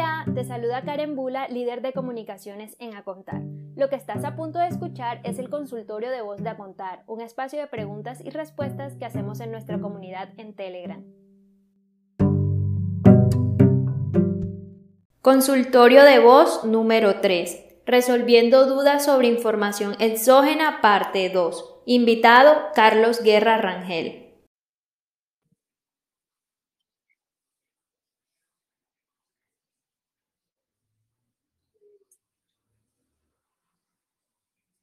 Hola, te saluda Karen Bula, líder de comunicaciones en Acontar. Lo que estás a punto de escuchar es el consultorio de voz de Acontar, un espacio de preguntas y respuestas que hacemos en nuestra comunidad en Telegram. Consultorio de voz número 3. Resolviendo dudas sobre información exógena, parte 2. Invitado, Carlos Guerra Rangel.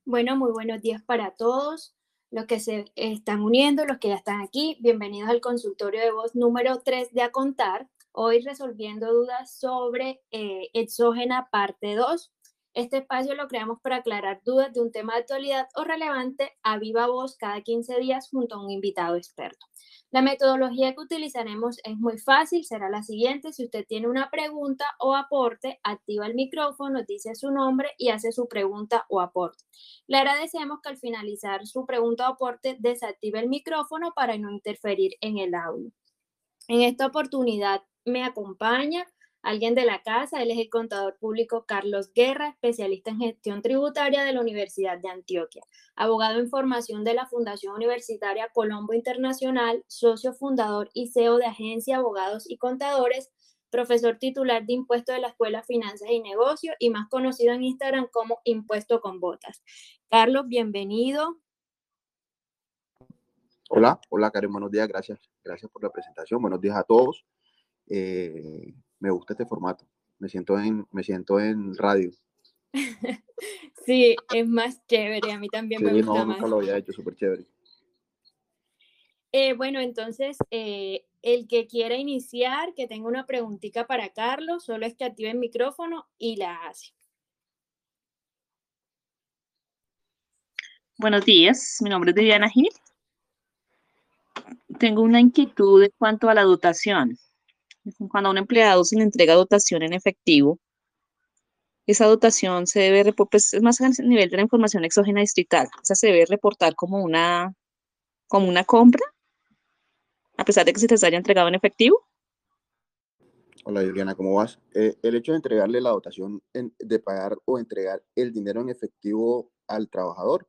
Bueno, muy buenos días para todos los que se están uniendo, los que ya están aquí. Bienvenidos al consultorio de voz número 3 de A Contar. Hoy resolviendo dudas sobre eh, exógena parte 2. Este espacio lo creamos para aclarar dudas de un tema de actualidad o relevante a viva voz cada 15 días junto a un invitado experto. La metodología que utilizaremos es muy fácil, será la siguiente. Si usted tiene una pregunta o aporte, activa el micrófono, dice su nombre y hace su pregunta o aporte. Le agradecemos que al finalizar su pregunta o aporte desactive el micrófono para no interferir en el audio. En esta oportunidad me acompaña alguien de la casa, él es el contador público Carlos Guerra, especialista en gestión tributaria de la Universidad de Antioquia, abogado en formación de la Fundación Universitaria Colombo Internacional, socio fundador y CEO de Agencia Abogados y Contadores, profesor titular de impuesto de la Escuela Finanzas y Negocios y más conocido en Instagram como Impuesto con Botas. Carlos, bienvenido. Hola, hola Karen, buenos días, gracias, gracias por la presentación, buenos días a todos. Eh, me gusta este formato. Me siento en, me siento en radio. sí, es más chévere. A mí también me gusta no, más. Nunca lo había hecho, súper chévere. Eh, bueno, entonces, eh, el que quiera iniciar, que tenga una preguntita para Carlos, solo es que active el micrófono y la hace. Buenos días, mi nombre es Diana Gil. Tengo una inquietud en cuanto a la dotación. Cuando a un empleado se le entrega dotación en efectivo, esa dotación se debe, pues es más a nivel de la información exógena distrital, esa se debe reportar como una, como una compra, a pesar de que se te haya entregado en efectivo. Hola Juliana, ¿cómo vas? Eh, el hecho de entregarle la dotación, de pagar o entregar el dinero en efectivo al trabajador,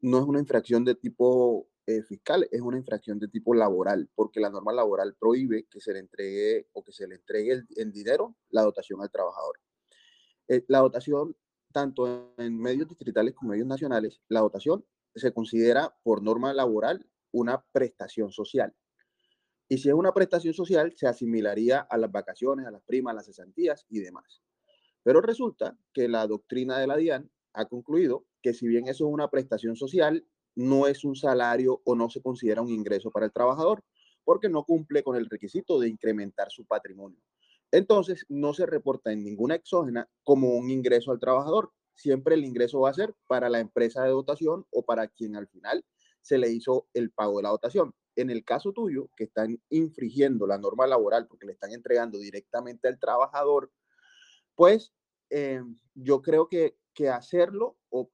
no es una infracción de tipo eh, fiscal es una infracción de tipo laboral, porque la norma laboral prohíbe que se le entregue o que se le entregue el, dinero, la dotación al trabajador. Eh, la dotación, tanto en medios distritales como medios nacionales, la dotación se considera por norma laboral una prestación social. Y si es una prestación social, se asimilaría a las vacaciones, a las primas, a las cesantías y demás. Pero resulta que la doctrina de la DIAN ha concluido que si bien eso es una prestación social, no es un salario o no se considera un ingreso para el trabajador, porque no cumple con el requisito de incrementar su patrimonio. Entonces, no se reporta en ninguna exógena como un ingreso al trabajador. Siempre el ingreso va a ser para la empresa de dotación o para quien al final se le hizo el pago de la dotación. En el caso tuyo, que están infringiendo la norma laboral porque le están entregando directamente al trabajador, pues eh, yo creo que que hacerlo o,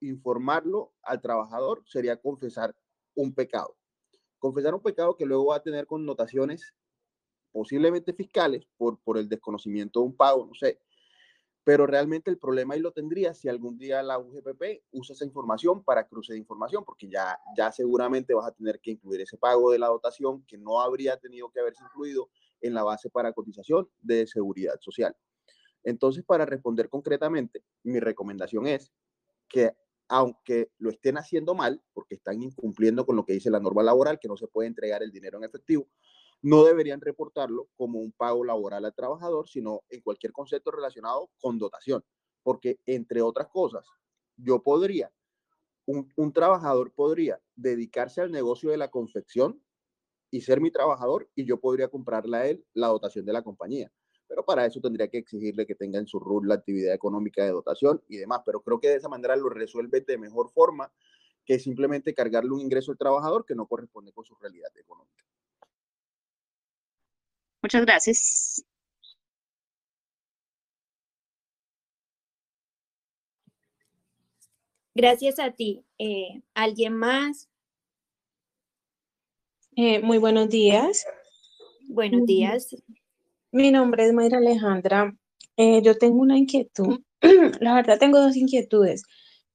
informarlo al trabajador sería confesar un pecado. Confesar un pecado que luego va a tener connotaciones posiblemente fiscales por, por el desconocimiento de un pago, no sé. Pero realmente el problema ahí lo tendría si algún día la UGPP usa esa información para cruce de información, porque ya, ya seguramente vas a tener que incluir ese pago de la dotación que no habría tenido que haberse incluido en la base para cotización de seguridad social. Entonces, para responder concretamente, mi recomendación es que aunque lo estén haciendo mal, porque están incumpliendo con lo que dice la norma laboral, que no se puede entregar el dinero en efectivo, no deberían reportarlo como un pago laboral al trabajador, sino en cualquier concepto relacionado con dotación. Porque, entre otras cosas, yo podría, un, trabajador podría dedicarse al negocio de la confección y ser mi trabajador y yo podría comprarle a él la dotación de la compañía pero para eso tendría que exigirle que tenga en su rol la actividad económica de dotación y demás, pero creo que de esa manera lo resuelve de mejor forma que simplemente cargarle un ingreso al trabajador que no corresponde con su realidad económica. Muchas gracias. Gracias a ti. Eh, ¿Alguien más? Eh, muy buenos días. Buenos días. Mi nombre es Mayra Alejandra. Eh, yo tengo una inquietud. La verdad tengo dos inquietudes.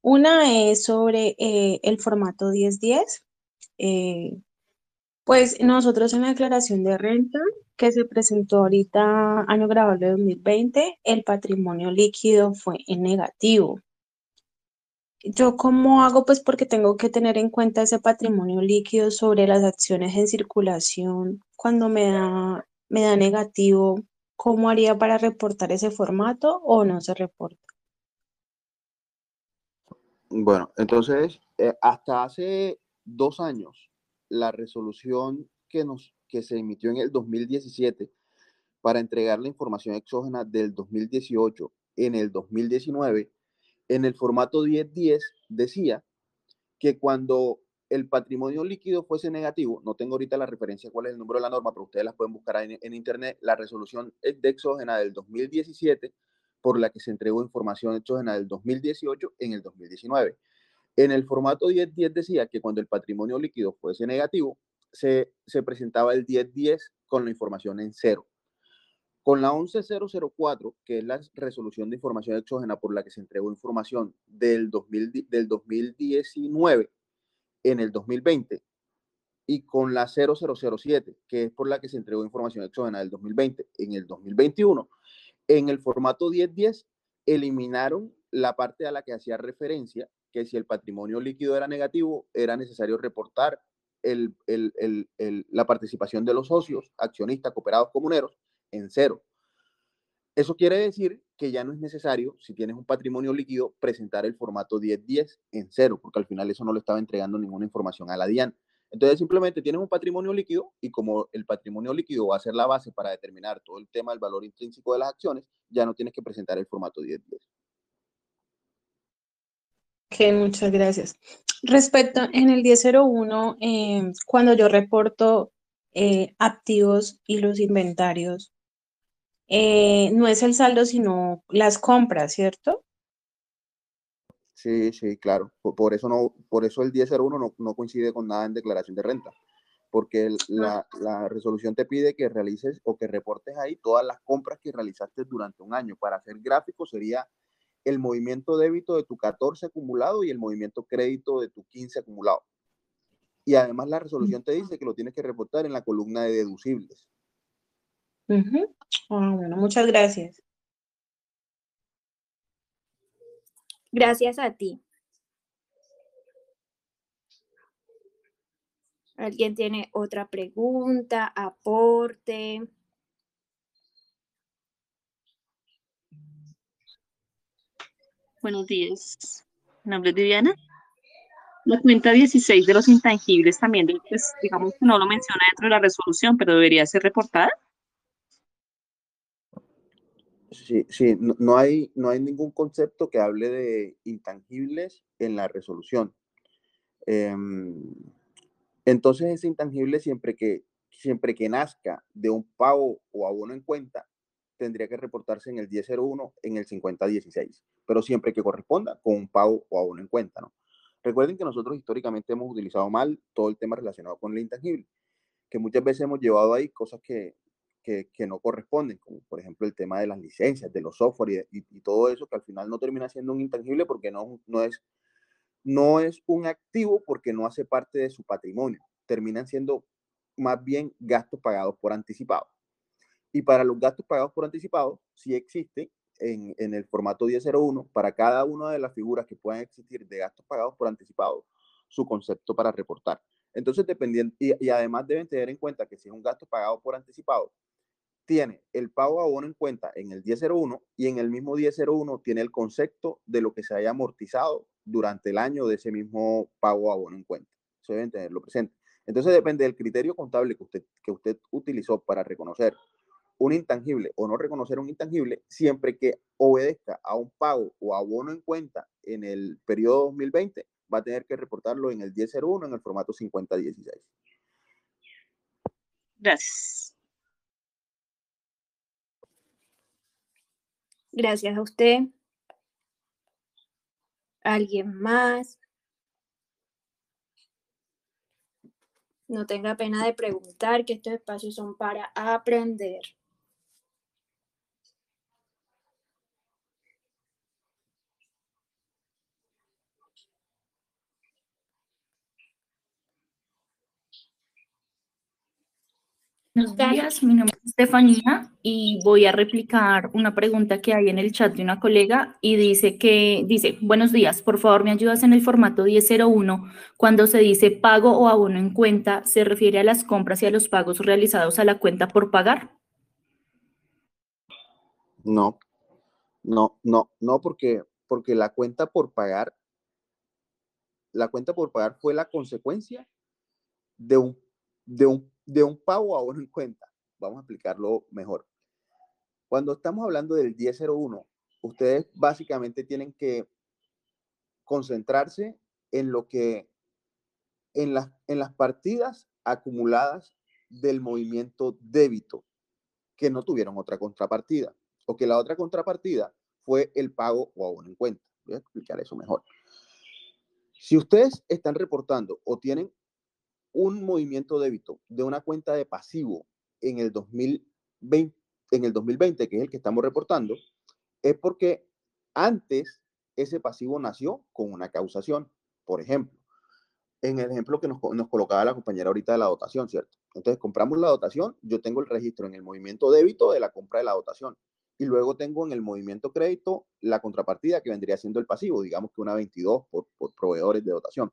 Una es sobre eh, el formato 1010. Eh, pues nosotros en la declaración de renta que se presentó ahorita año grabable de 2020, el patrimonio líquido fue en negativo. ¿Yo cómo hago? Pues porque tengo que tener en cuenta ese patrimonio líquido sobre las acciones en circulación cuando me da, me da negativo. ¿Cómo haría para reportar ese formato o no se reporta? Bueno, entonces, eh, hasta hace dos años, la resolución que, nos, que se emitió en el 2017 para entregar la información exógena del 2018 en el 2019, en el formato 1010 decía que cuando el patrimonio líquido fuese negativo, no tengo ahorita la referencia cuál es el número de la norma, pero ustedes las pueden buscar en, internet, la resolución de exógena del 2017 por la que se entregó información exógena del 2018 en el 2019. En el formato 1010 decía que cuando el patrimonio líquido fuese negativo, se, se presentaba el 1010 con la información en cero. Con la 11004, que es la resolución de información exógena por la que se entregó información del, 2000, del 2019 en el 2020, y con la 0007, que es por la que se entregó información exógena del 2020 en el 2021, en el formato 1010 eliminaron la parte a la que hacía referencia, que si el patrimonio líquido era negativo, era necesario reportar el, la participación de los socios, accionistas, cooperados, comuneros, en cero. Eso quiere decir que ya no es necesario, si tienes un patrimonio líquido, presentar el formato 1010 en cero, porque al final eso no le estaba entregando ninguna información a la DIAN. Entonces simplemente tienes un patrimonio líquido y como el patrimonio líquido va a ser la base para determinar todo el tema del valor intrínseco de las acciones, ya no tienes que presentar el formato 1010. Ok, muchas gracias. Respecto en el 1001, eh, cuando yo reporto eh, activos y los inventarios, eh, no es el saldo, sino las compras, ¿cierto? Sí, sí, claro. Por, eso, no, por eso el 1001 no, no coincide con nada en declaración de renta, porque la, la, resolución te pide que realices o que reportes ahí todas las compras que realizaste durante un año. Para hacer gráfico sería el movimiento débito de tu 14 acumulado y el movimiento crédito de tu 15 acumulado. Y además la resolución te dice que lo tienes que reportar en la columna de deducibles. Ah, bueno, muchas gracias. Gracias a ti. ¿Alguien tiene otra pregunta, aporte? Buenos días. Mi nombre es Viviana. La cuenta 16 de los intangibles también, pues, digamos que no lo menciona dentro de la resolución, pero debería ser reportada. Sí, sí, no, hay, no hay ningún concepto que hable de intangibles en la resolución. Em, entonces, ese intangible, siempre que, siempre que nazca de un pago o abono en cuenta, tendría que reportarse en el 1001, en el 5016, pero siempre que corresponda con un pago o abono en cuenta, ¿no? Recuerden que nosotros históricamente hemos utilizado mal todo el tema relacionado con el intangible, que muchas veces hemos llevado ahí cosas que, que, no corresponden, como por ejemplo el tema de las licencias, de los software y, todo eso, que al final no termina siendo un intangible porque no, no, es, no es un activo porque no hace parte de su patrimonio, terminan siendo más bien gastos pagados por anticipado. Y para los gastos pagados por anticipado, sí existe en, en el formato 1001, para cada una de las figuras que puedan existir de gastos pagados por anticipado, su concepto para reportar. Entonces, dependiendo, y, y, además deben tener en cuenta que si es un gasto pagado por anticipado, tiene el pago abono en cuenta en el 1001 y en el mismo 1001 tiene el concepto de lo que se haya amortizado durante el año de ese mismo pago abono en cuenta. Eso deben tenerlo presente. Entonces depende del criterio contable que usted, que usted utilizó para reconocer un intangible o no reconocer un intangible, siempre que obedezca a un pago o abono en cuenta en el periodo 2020, va a tener que reportarlo en el 1001 en el formato 5016. Gracias. Gracias a usted. ¿Alguien más? No tenga pena de preguntar, que estos espacios son para aprender. Buenos días, mi nombre es Estefanía y voy a replicar una pregunta que hay en el chat de una colega y dice que, dice, buenos días, por favor me ayudas en el formato 1001. Cuando se dice pago o abono en cuenta, ¿se refiere a las compras y a los pagos realizados a la cuenta por pagar? No, no, no, no, porque, porque la cuenta por pagar, la cuenta por pagar fue la consecuencia de un, de un de un pago a uno en cuenta. Vamos a explicarlo mejor. Cuando estamos hablando del 1001, ustedes básicamente tienen que concentrarse en lo que, en las, en las partidas acumuladas del movimiento débito, que no tuvieron otra contrapartida, o que la otra contrapartida fue el pago o abono en cuenta. Voy a explicar eso mejor. Si ustedes están reportando o tienen un movimiento débito de una cuenta de pasivo en el 2020, en el 2020, que es el que estamos reportando, es porque antes ese pasivo nació con una causación. Por ejemplo, en el ejemplo que nos, nos, colocaba la compañera ahorita de la dotación, ¿cierto? Entonces compramos la dotación, yo tengo el registro en el movimiento débito de la compra de la dotación y luego tengo en el movimiento crédito la contrapartida que vendría siendo el pasivo, digamos que una 22 por, por proveedores de dotación.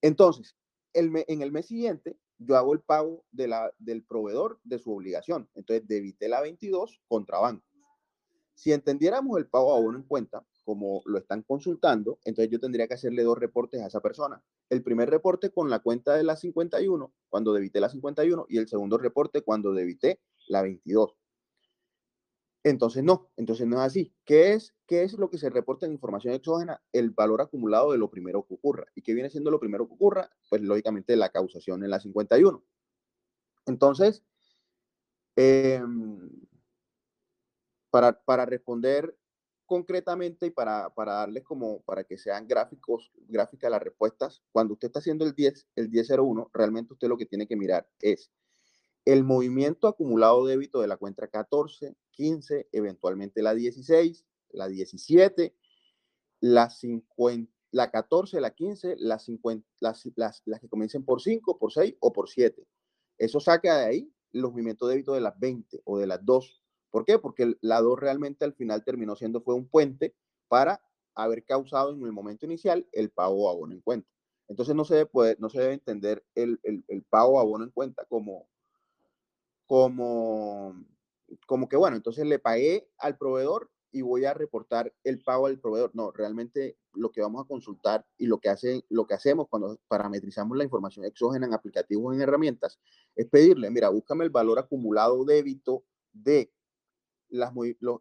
Entonces, en el mes siguiente yo hago el pago de la, del proveedor de su obligación. Entonces debité la 22 contra banco. Si entendiéramos el pago a uno en cuenta, como lo están consultando, entonces yo tendría que hacerle dos reportes a esa persona. El primer reporte con la cuenta de la 51, cuando debité la 51, y el segundo reporte cuando debité la 22. Entonces no, entonces no es así. ¿Qué es, ¿Qué es lo que se reporta en información exógena? El valor acumulado de lo primero que ocurra. ¿Y qué viene siendo lo primero que ocurra? Pues lógicamente la causación en la 51. Entonces, em, para, para, responder concretamente y para, para darles como, para que sean gráficos, gráficas las respuestas, cuando usted está haciendo el 10, el 1001, realmente usted lo que tiene que mirar es el movimiento acumulado débito de la cuenta 14, 15, eventualmente la 16, la 17, la 50, la 14, la 15, la 50, las, las, las que comiencen por 5, por 6 o por 7. Eso saca de ahí los movimientos débito de las 20 o de las 2. ¿Por qué? Porque la 2 realmente al final terminó siendo fue un puente para haber causado en el momento inicial el pago a abono en cuenta. Entonces no se debe, no se debe entender el pago a abono en cuenta como, como, como que, bueno, entonces le pagué al proveedor y voy a reportar el pago al proveedor. No, realmente lo que vamos a consultar y lo que, hace, lo que hacemos cuando parametrizamos la información exógena en aplicativos, en herramientas, es pedirle, mira, búscame el valor acumulado débito de las,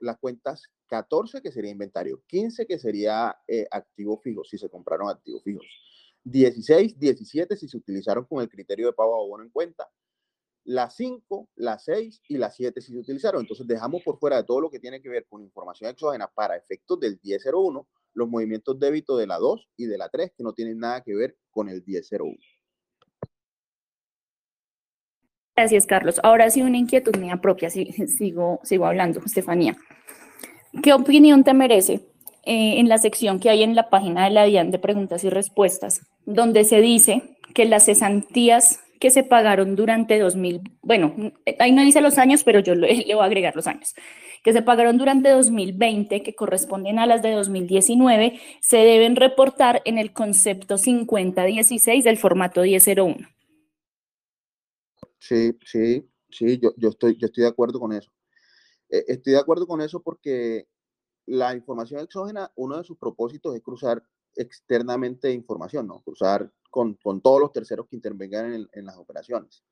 las cuentas 14, que sería inventario, 15, que sería eh, activo fijo, si se compraron activos fijos, 16, 17, si se utilizaron con el criterio de pago a abono en cuenta, las 5, las 6 y las 7 si se utilizaron. Entonces dejamos por fuera de todo lo que tiene que ver con información exógena para efectos del 1001 los movimientos débito de la 2 y de la 3 que no tienen nada que ver con el 1001. Gracias, Carlos. Ahora sí, una inquietud mía propia, sigo, sigo hablando, Estefanía. ¿Qué opinión te merece eh, en la sección que hay en la página de la DIAN de preguntas y respuestas, donde se dice que las cesantías que se pagaron durante 2000, bueno, ahí no dice los años, pero yo le, voy a agregar los años, que se pagaron durante 2020, que corresponden a las de 2019, se deben reportar en el concepto 5016 del formato 1001. Sí, sí, sí, yo, yo, estoy, yo estoy de acuerdo con eso. Eh, estoy de acuerdo con eso porque la información exógena, uno de sus propósitos es cruzar externamente información, ¿no? Cruzar con, con todos los terceros que intervengan en, en, las operaciones.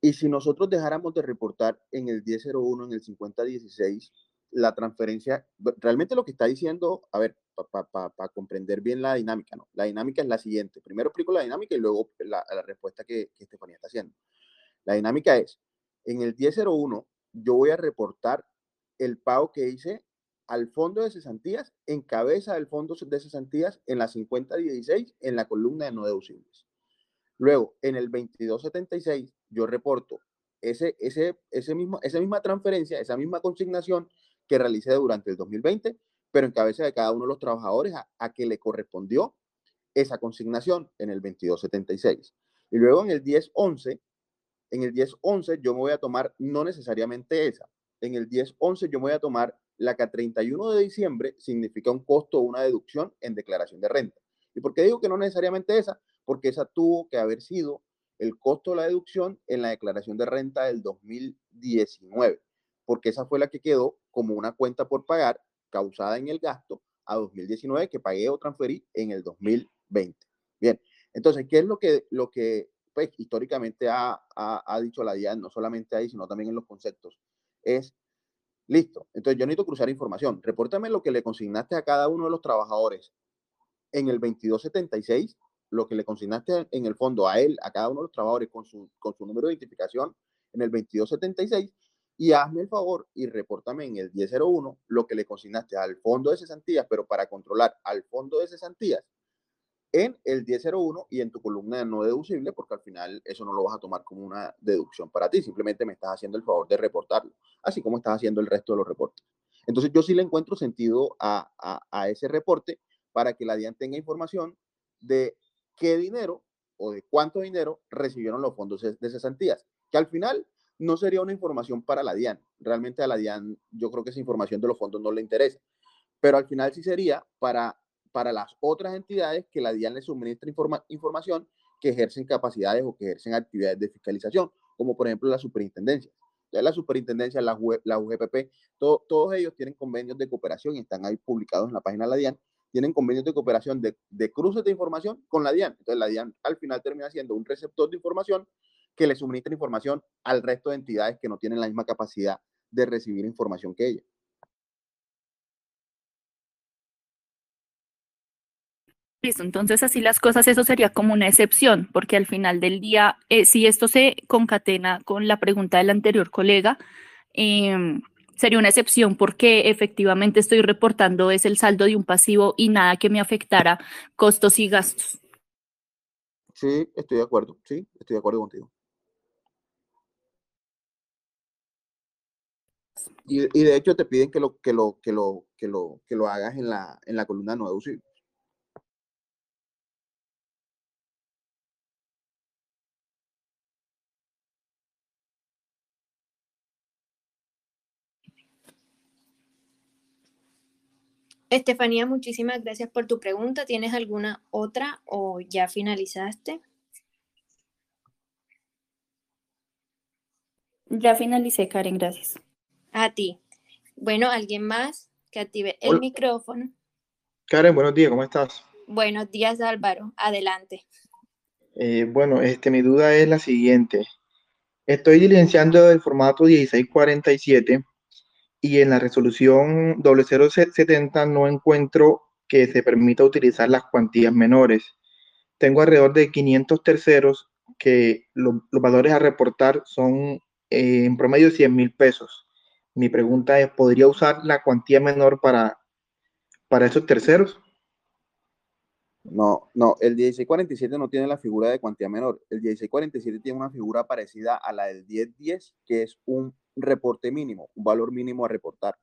Y si nosotros dejáramos de reportar en el 1001, en el 5016, la transferencia, realmente lo que está diciendo, a ver, para pa, pa, comprender bien la dinámica, ¿no? La dinámica es la siguiente. Primero explico la dinámica y luego la, la respuesta que, que Estefanía está haciendo. La dinámica es, en el 1001, yo voy a reportar el pago que hice al fondo de cesantías, en cabeza del fondo de cesantías en la 5016 en la columna de no deducibles. Luego, en el 2276, yo reporto ese, ese, ese mismo, esa misma transferencia, esa misma consignación que realicé durante el 2020, pero en cabeza de cada uno de los trabajadores a, a que le correspondió esa consignación en el 2276. Y luego en el 1011, En el 1011 yo me voy a tomar no necesariamente esa. En el 1011 yo me voy a tomar la que a 31 de diciembre significa un costo o una deducción en declaración de renta. ¿Y por qué digo que no necesariamente esa? Porque esa tuvo que haber sido el costo de la deducción en la declaración de renta del 2019, porque esa fue la que quedó como una cuenta por pagar causada en el gasto a 2019 que pagué o transferí en el 2020. Bien, entonces, ¿qué es lo que, lo que pues, históricamente ha, ha, dicho la DIAN, no solamente ahí, sino también en los conceptos? Es, listo, entonces yo necesito cruzar información. Repórtame lo que le consignaste a cada uno de los trabajadores en el 2276 lo que le consignaste en el fondo a él, a cada uno de los trabajadores con su, con su número de identificación en el 2276 y hazme el favor y repórtame en el 1001 lo que le consignaste al fondo de cesantías, pero para controlar al fondo de cesantías en el 1001 y en tu columna no deducible, porque al final eso no lo vas a tomar como una deducción para ti, simplemente me estás haciendo el favor de reportarlo, así como estás haciendo el resto de los reportes. Entonces yo sí le encuentro sentido a, a, a ese reporte para que la DIAN tenga información de qué dinero o de cuánto dinero recibieron los fondos de cesantías, que al final no sería una información para la DIAN. Realmente a la DIAN yo creo que esa información de los fondos no le interesa, pero al final sí sería para, para las otras entidades que la DIAN le suministra información que ejercen capacidades o que ejercen actividades de fiscalización, como por ejemplo la superintendencia. La superintendencia, la, la UGPP, todos ellos tienen convenios de cooperación y están ahí publicados en la página de la DIAN tienen convenios de cooperación de, de cruces de información con la DIAN. Entonces la DIAN al final termina siendo un receptor de información que le suministra información al resto de entidades que no tienen la misma capacidad de recibir información que ella. Listo, entonces así las cosas, eso sería como una excepción, porque al final del día, eh, si esto se concatena con la pregunta del anterior colega, eh, sería una excepción porque efectivamente estoy reportando es el saldo de un pasivo y nada que me afectara costos y gastos. Sí, estoy de acuerdo, sí, estoy de acuerdo contigo. Y, y, de hecho te piden que lo, que lo, que lo, que lo, que lo hagas en la, en la columna no deducible. Estefanía, muchísimas gracias por tu pregunta. ¿Tienes alguna otra o ya finalizaste? Ya finalicé, Karen, gracias. A ti. Bueno, ¿alguien más que active el micrófono? Karen, buenos días, ¿cómo estás? Buenos días, Álvaro. Adelante. Eh, bueno, este, mi duda es la siguiente. Estoy diligenciando el formato 1647 y en la resolución 0070 no encuentro que se permita utilizar las cuantías menores. Tengo alrededor de 500 terceros que los valores a reportar son eh, en promedio 100 mil pesos. Mi pregunta es, ¿podría usar la cuantía menor para, para esos terceros? No, no, el 1647 no tiene la figura de cuantía menor. El 1647 tiene una figura parecida a la del 1010, que es un reporte mínimo, un valor mínimo a reportar.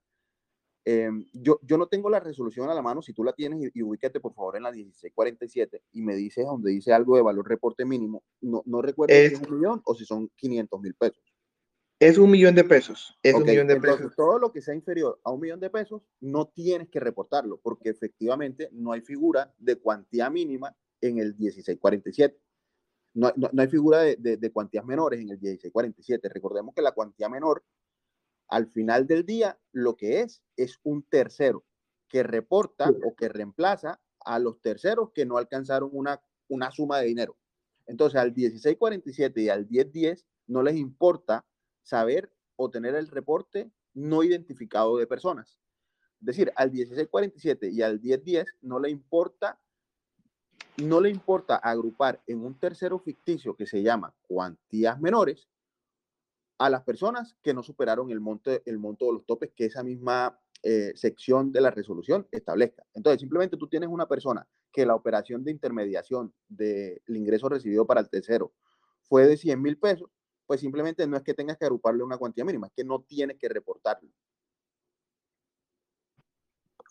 Em, yo, yo no tengo la resolución a la mano, si tú la tienes y, ubícate por favor en la 1647 y me dices donde dice algo de valor reporte mínimo, no, no recuerdo si es un millón o si son 500 mil pesos. Es un millón de pesos. Es un millón de pesos. Todo lo que sea inferior a un millón de pesos no tienes que reportarlo porque efectivamente no hay figura de cuantía mínima en el 1647 no, hay figura de, cuantías menores en el 1647. Recordemos que la cuantía menor, al final del día, lo que es, es un tercero que reporta o que reemplaza a los terceros que no alcanzaron una, una suma de dinero. Entonces, al 1647 y al 1010 no les importa saber o tener el reporte no identificado de personas. Es decir, al 1647 y al 1010 no le importa no le importa agrupar en un tercero ficticio que se llama cuantías menores a las personas que no superaron el monto, el monto de los topes que esa misma eh, sección de la resolución establezca. Entonces, simplemente tú tienes una persona que la operación de intermediación del ingreso recibido para el tercero fue de 100 mil pesos, pues simplemente no es que tengas que agruparle una cuantía mínima, es que no tienes que reportarlo.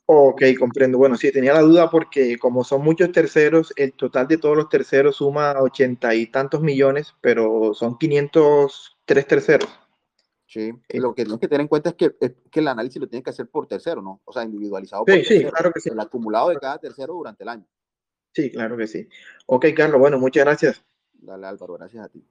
Ok, comprendo. Bueno, sí, tenía la duda porque como son muchos terceros, el total de todos los terceros suma ochenta y tantos millones, pero son 503 terceros. Sí, Eh, lo que tienes que tener en cuenta es que, es que el análisis lo tienes que hacer por tercero, ¿no? O sea, individualizado por Sí, sí, tercero. claro que sí. El acumulado de cada tercero durante el año. Sí, claro que sí. Ok, Carlos, bueno, muchas gracias. Dale, Álvaro, gracias a ti.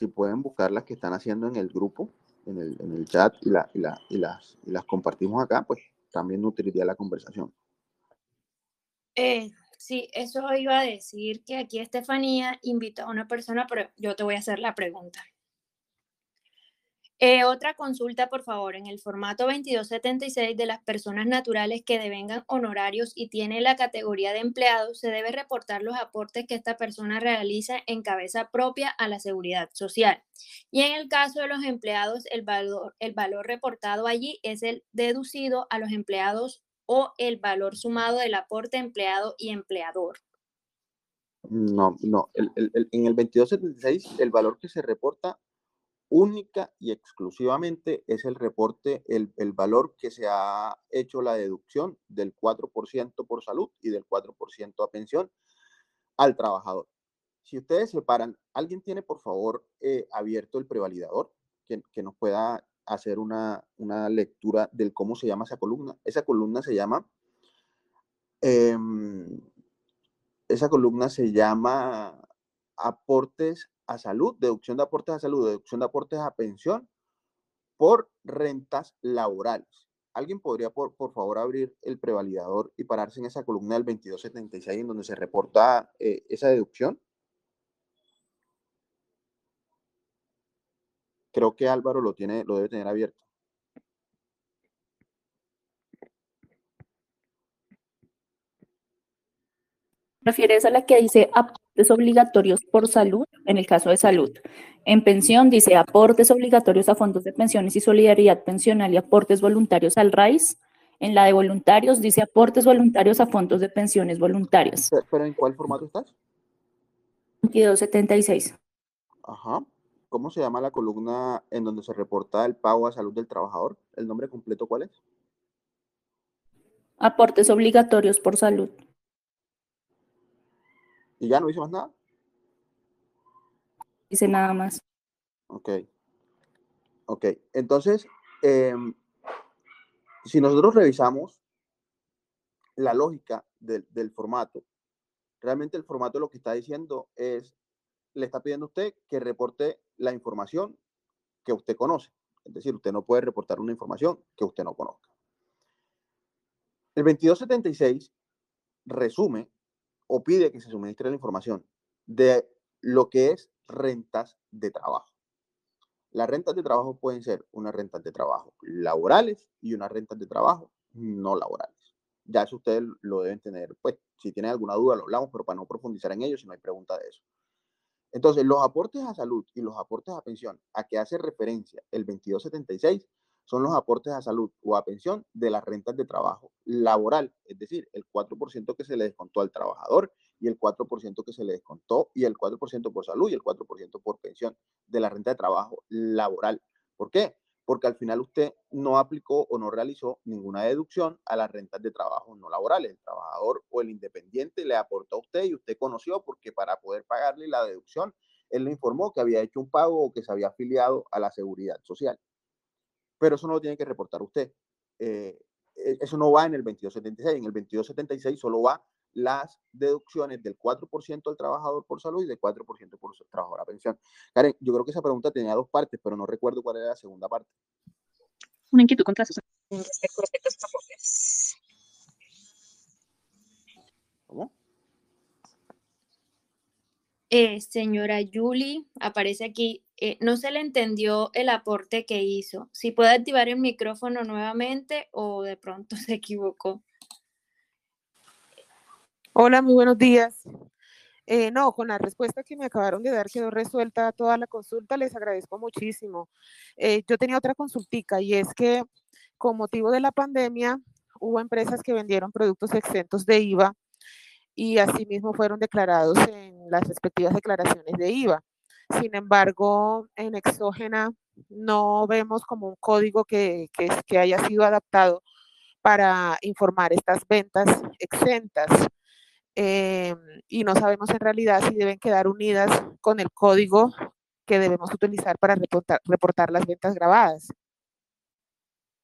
Si pueden buscar las que están haciendo en el grupo, en el, en el chat y, y, la, y, las, y las compartimos acá, pues también nutriría la conversación. Eh, sí, eso iba a decir que aquí Estefanía invitó a una persona, pero yo te voy a hacer la pregunta. Eh, otra consulta, por favor, en el formato 2276 de las personas naturales que devengan honorarios y tiene la categoría de empleado, se debe reportar los aportes que esta persona realiza en cabeza propia a la seguridad social. Y en el caso de los empleados, el valor, reportado allí es el deducido a los empleados o el valor sumado del aporte empleado y empleador. No, no. En el 2276, el valor que se reporta única y exclusivamente es el reporte, el, el, valor que se ha hecho la deducción del 4% por salud y del 4% a pensión al trabajador. Si ustedes separan, ¿alguien tiene por favor eh, abierto el prevalidador que, que nos pueda hacer una, una, lectura del cómo se llama esa columna? Esa columna se llama, eh, esa columna se llama aportes a salud, deducción de aportes a salud, deducción de aportes a pensión por rentas laborales. ¿Alguien podría, por, por favor, abrir el prevalidador y pararse en esa columna del 2276 en donde se reporta eh, esa deducción? Creo que Álvaro lo, tiene, lo debe tener abierto. refieres a la que dice aportes obligatorios por salud, en el caso de salud. En pensión dice aportes obligatorios a fondos de pensiones y solidaridad pensional y aportes voluntarios al RAIS. En la de voluntarios dice aportes voluntarios a fondos de pensiones voluntarias. ¿Pero en cuál formato estás? 2276. Ajá. ¿Cómo se llama la columna en donde se reporta el pago a salud del trabajador? ¿El nombre completo cuál es? Aportes obligatorios por salud. ¿Y ya no dice más nada? Dice nada más. Ok. Ok. Entonces, eh, si nosotros revisamos la lógica del, del, formato, realmente el formato lo que está diciendo es, le está pidiendo a usted que reporte la información que usted conoce. Es decir, usted no puede reportar una información que usted no conozca. El 2276 resume o pide que se suministre la información de lo que es rentas de trabajo. Las rentas de trabajo pueden ser unas rentas de trabajo laborales y unas rentas de trabajo no laborales. Ya eso ustedes lo deben tener, pues si tienen alguna duda lo hablamos, pero para no profundizar en ello si no hay pregunta de eso. Entonces, los aportes a salud y los aportes a pensión a que hace referencia el 2276 son los aportes a salud o a pensión de las rentas de trabajo laboral, es decir, el 4% que se le descontó al trabajador y el 4% que se le descontó y el 4% por salud y el 4% por pensión de la renta de trabajo laboral. ¿Por qué? Porque al final usted no aplicó o no realizó ninguna deducción a las rentas de trabajo no laborales. El trabajador o el independiente le aportó a usted y usted conoció porque para poder pagarle la deducción, él le informó que había hecho un pago o que se había afiliado a la seguridad social pero eso no lo tiene que reportar usted. Eh, eso no va en el 2276. En el 2276 solo va las deducciones del 4% al trabajador por salud y del 4% por su trabajador a pensión. Karen, yo creo que esa pregunta tenía dos partes, pero no recuerdo cuál era la segunda parte. Una inquietud contra sus respecto, a. ¿Cómo? Eh, señora Julie, aparece aquí. Eh, no se le entendió el aporte que hizo. Si puede activar el micrófono nuevamente o de pronto se equivocó. Hola, muy buenos días. Eh, no, con la respuesta que me acabaron de dar quedó resuelta toda la consulta. Les agradezco muchísimo. Yo tenía otra consultica y es que con motivo de la pandemia hubo empresas que vendieron productos exentos de IVA y asimismo fueron declarados en las respectivas declaraciones de IVA. Sin embargo, en exógena no vemos como un código que, que, haya sido adaptado para informar estas ventas exentas. Eh, y no sabemos en realidad si deben quedar unidas con el código que debemos utilizar para reportar, reportar las ventas grabadas.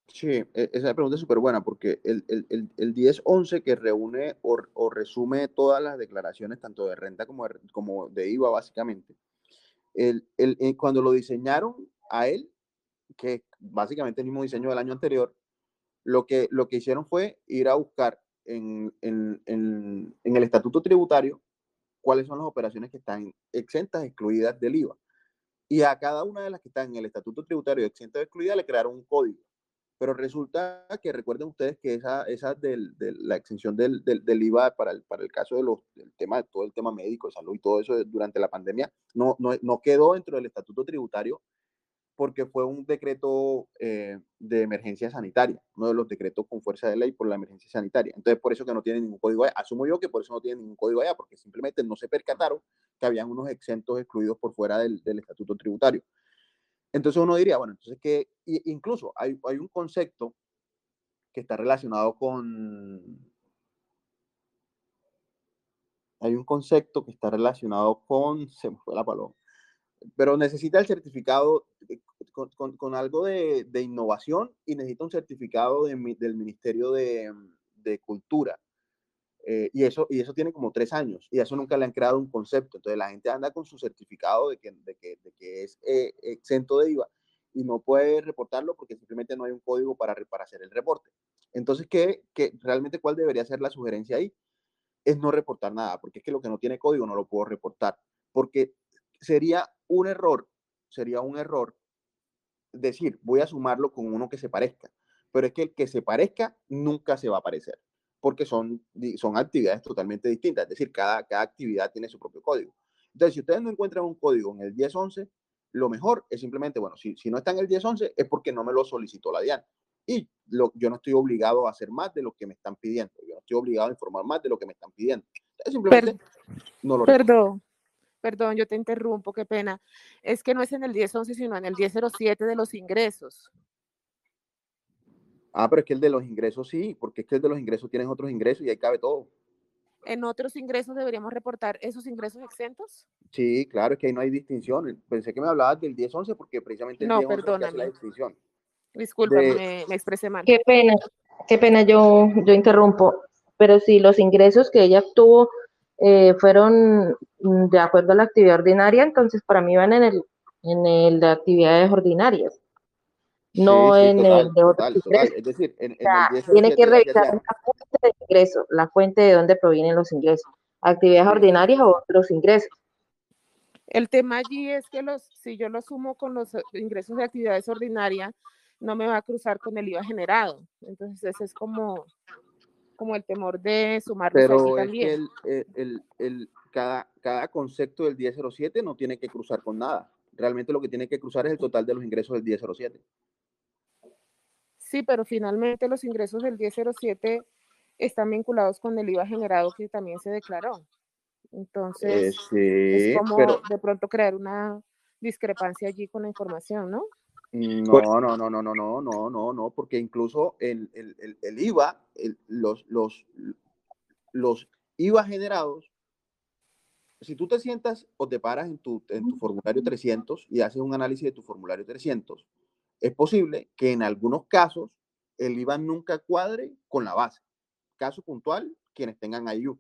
Sí, e, esa pregunta es súper buena porque el, el, el, el 1011 que reúne o, o, resume todas las declaraciones, tanto de renta como de, como de IVA, básicamente, el, el, eh, cuando lo diseñaron a él, que básicamente el mismo diseño del año anterior, lo que, lo que hicieron fue ir a buscar en, en, en, en el estatuto tributario cuáles son las operaciones que están exentas, excluidas del IVA. Y a cada una de las que están en el estatuto tributario exenta o excluida le crearon un código. Pero resulta que recuerden ustedes que esa, esa del, de la exención del, del, IVA para el, para el caso de los, del tema, todo el tema médico, salud y todo eso durante la pandemia, no, no, no quedó dentro del estatuto tributario porque fue un decreto eh, de emergencia sanitaria, uno de los decretos con fuerza de ley por la emergencia sanitaria. Entonces, por eso que no tiene ningún código allá. Asumo yo que por eso no tiene ningún código allá, porque simplemente no se percataron que habían unos exentos excluidos por fuera del, del estatuto tributario. Entonces uno diría, bueno, entonces que incluso hay, un concepto que está relacionado con... Hay un concepto que está relacionado con... Se me fue la palabra pero necesita el certificado con, con, algo de, innovación y necesita un certificado de, del Ministerio de Cultura. Eh, y, eso, y eso tiene como tres años y eso nunca le han creado un concepto. Entonces la gente anda con su certificado de que, de que, de que es eh, exento de IVA y no puede reportarlo porque simplemente no hay un código para, para hacer el reporte. Entonces, ¿qué, qué, realmente cuál debería ser la sugerencia ahí? Es no reportar nada, porque es que lo que no tiene código no lo puedo reportar, porque sería un error, sería un error decir, voy a sumarlo con uno que se parezca, pero es que el que se parezca nunca se va a parecer, porque son, son actividades totalmente distintas, es decir, cada, cada actividad tiene su propio código. Entonces, si ustedes no encuentran un código en el 1011, lo mejor es simplemente, bueno, si, si no está en el 1011 es porque no me lo solicitó la DIAN. Y lo, yo no estoy obligado a hacer más de lo que me están pidiendo. Yo no estoy obligado a informar más de lo que me están pidiendo. Entonces, simplemente Per no lo Perdón perdón, yo te interrumpo, qué pena, es que no es en el 1011, sino en el 1007 de los ingresos. Ah, pero es que el de los ingresos sí, porque es que el de los ingresos tienes otros ingresos y ahí cabe todo. ¿En otros ingresos deberíamos reportar esos ingresos exentos? Sí, claro, es que ahí no hay distinción. Pensé que me hablabas del 1011 porque precisamente el no, 10 perdóname. la distinción. Disculpa, de... me, me, expresé mal. Qué pena, qué pena, yo, yo interrumpo. Pero si los ingresos que ella obtuvo eh, fueron de acuerdo a la actividad ordinaria, entonces para mí van en el, en el de actividades ordinarias, no sí, sí, en total, el de otros total, ingresos. total. Es decir, en, o sea, en el tiene que 1007 revisar la fuente de ingreso, la fuente de dónde provienen los ingresos, actividades Sí. ordinarias o otros ingresos. El tema allí es que los, si yo lo sumo con los ingresos de actividades ordinarias, no me va a cruzar con el IVA generado. Entonces, ese es como, como el temor de allí Pero es también. que el, el, el, el- cada, cada concepto del 1007 no tiene que cruzar con nada. Realmente lo que tiene que cruzar es el total de los ingresos del 1007. Sí, pero finalmente los ingresos del 1007 están vinculados con el IVA generado que también se declaró. Eh, Entonces, sí, es como pero de pronto crear una discrepancia allí con la información, ¿no? no, no, no, no, no, no, no, no, no, porque incluso el, el, el, el IVA, el- los, los, los IVA generados, si tú te sientas o te paras en tu, en tu formulario 300 y haces un análisis de tu formulario 300, es posible que en algunos casos el IVA nunca cuadre con la base. Caso puntual, quienes tengan IU.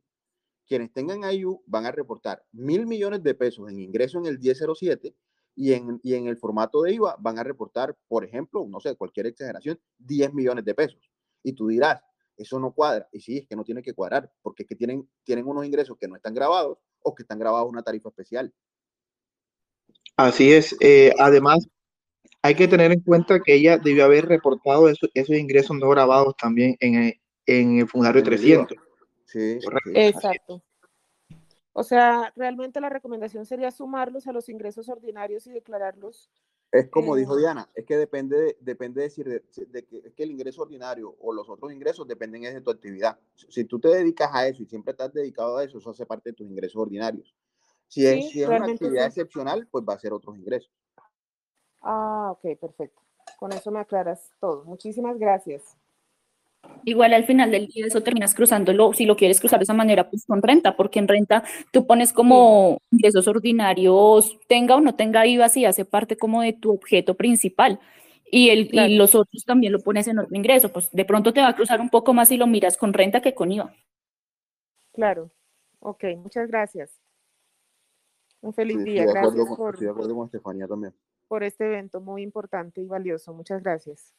Quienes tengan IU van a reportar mil millones de pesos en ingreso en el 1007 y en, y en el formato de IVA van a reportar, por ejemplo, no sé, cualquier exageración, 10 millones de pesos. Y tú dirás, eso no cuadra. Y sí, es que no tiene que cuadrar, porque es que tienen, tienen unos ingresos que no están grabados o que están grabados una tarifa especial. Así es. eh, además, hay que tener en cuenta que ella debió haber reportado eso- esos ingresos no grabados también en el, en el IVA. 300. Sí, Correcto. sí. Exacto. O sea, realmente la recomendación sería sumarlos a los ingresos ordinarios y declararlos. Es como dijo Eh, Diana, es que depende, de- depende de, decir de, de que, es que el ingreso ordinario o los otros ingresos dependen de tu actividad. Si tú te dedicas a eso y siempre estás dedicado a eso, eso hace parte de tus ingresos ordinarios. Si es, si es una actividad excepcional, pues va a ser otros ingresos. Ah, ok, perfecto. Con eso me aclaras todo. Muchísimas gracias. Igual al final del día eso terminas cruzándolo, si lo quieres cruzar de esa manera, pues con renta, porque en renta tú pones como ingresos ordinarios, tenga o no tenga IVA, si hace parte como de tu objeto principal. Y, el, y los otros también lo pones en otro ingreso, pues de pronto te va a cruzar un poco más si lo miras con renta que con IVA. Claro, ok, muchas gracias. Un feliz día, gracias por, de acuerdo con Estefanía también. Por este evento muy importante y valioso. Muchas gracias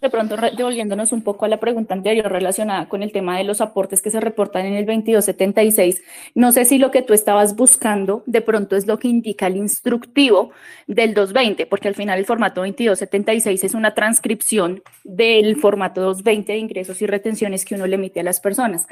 de pronto devolviéndonos un poco a la pregunta anterior relacionada con el tema de los aportes que se reportan en el 2276, no sé si lo que tú estabas buscando de pronto es lo que indica el instructivo del 220, porque al final el formato 2276 es una transcripción del formato 220 de ingresos y retenciones que uno le emite a las personas.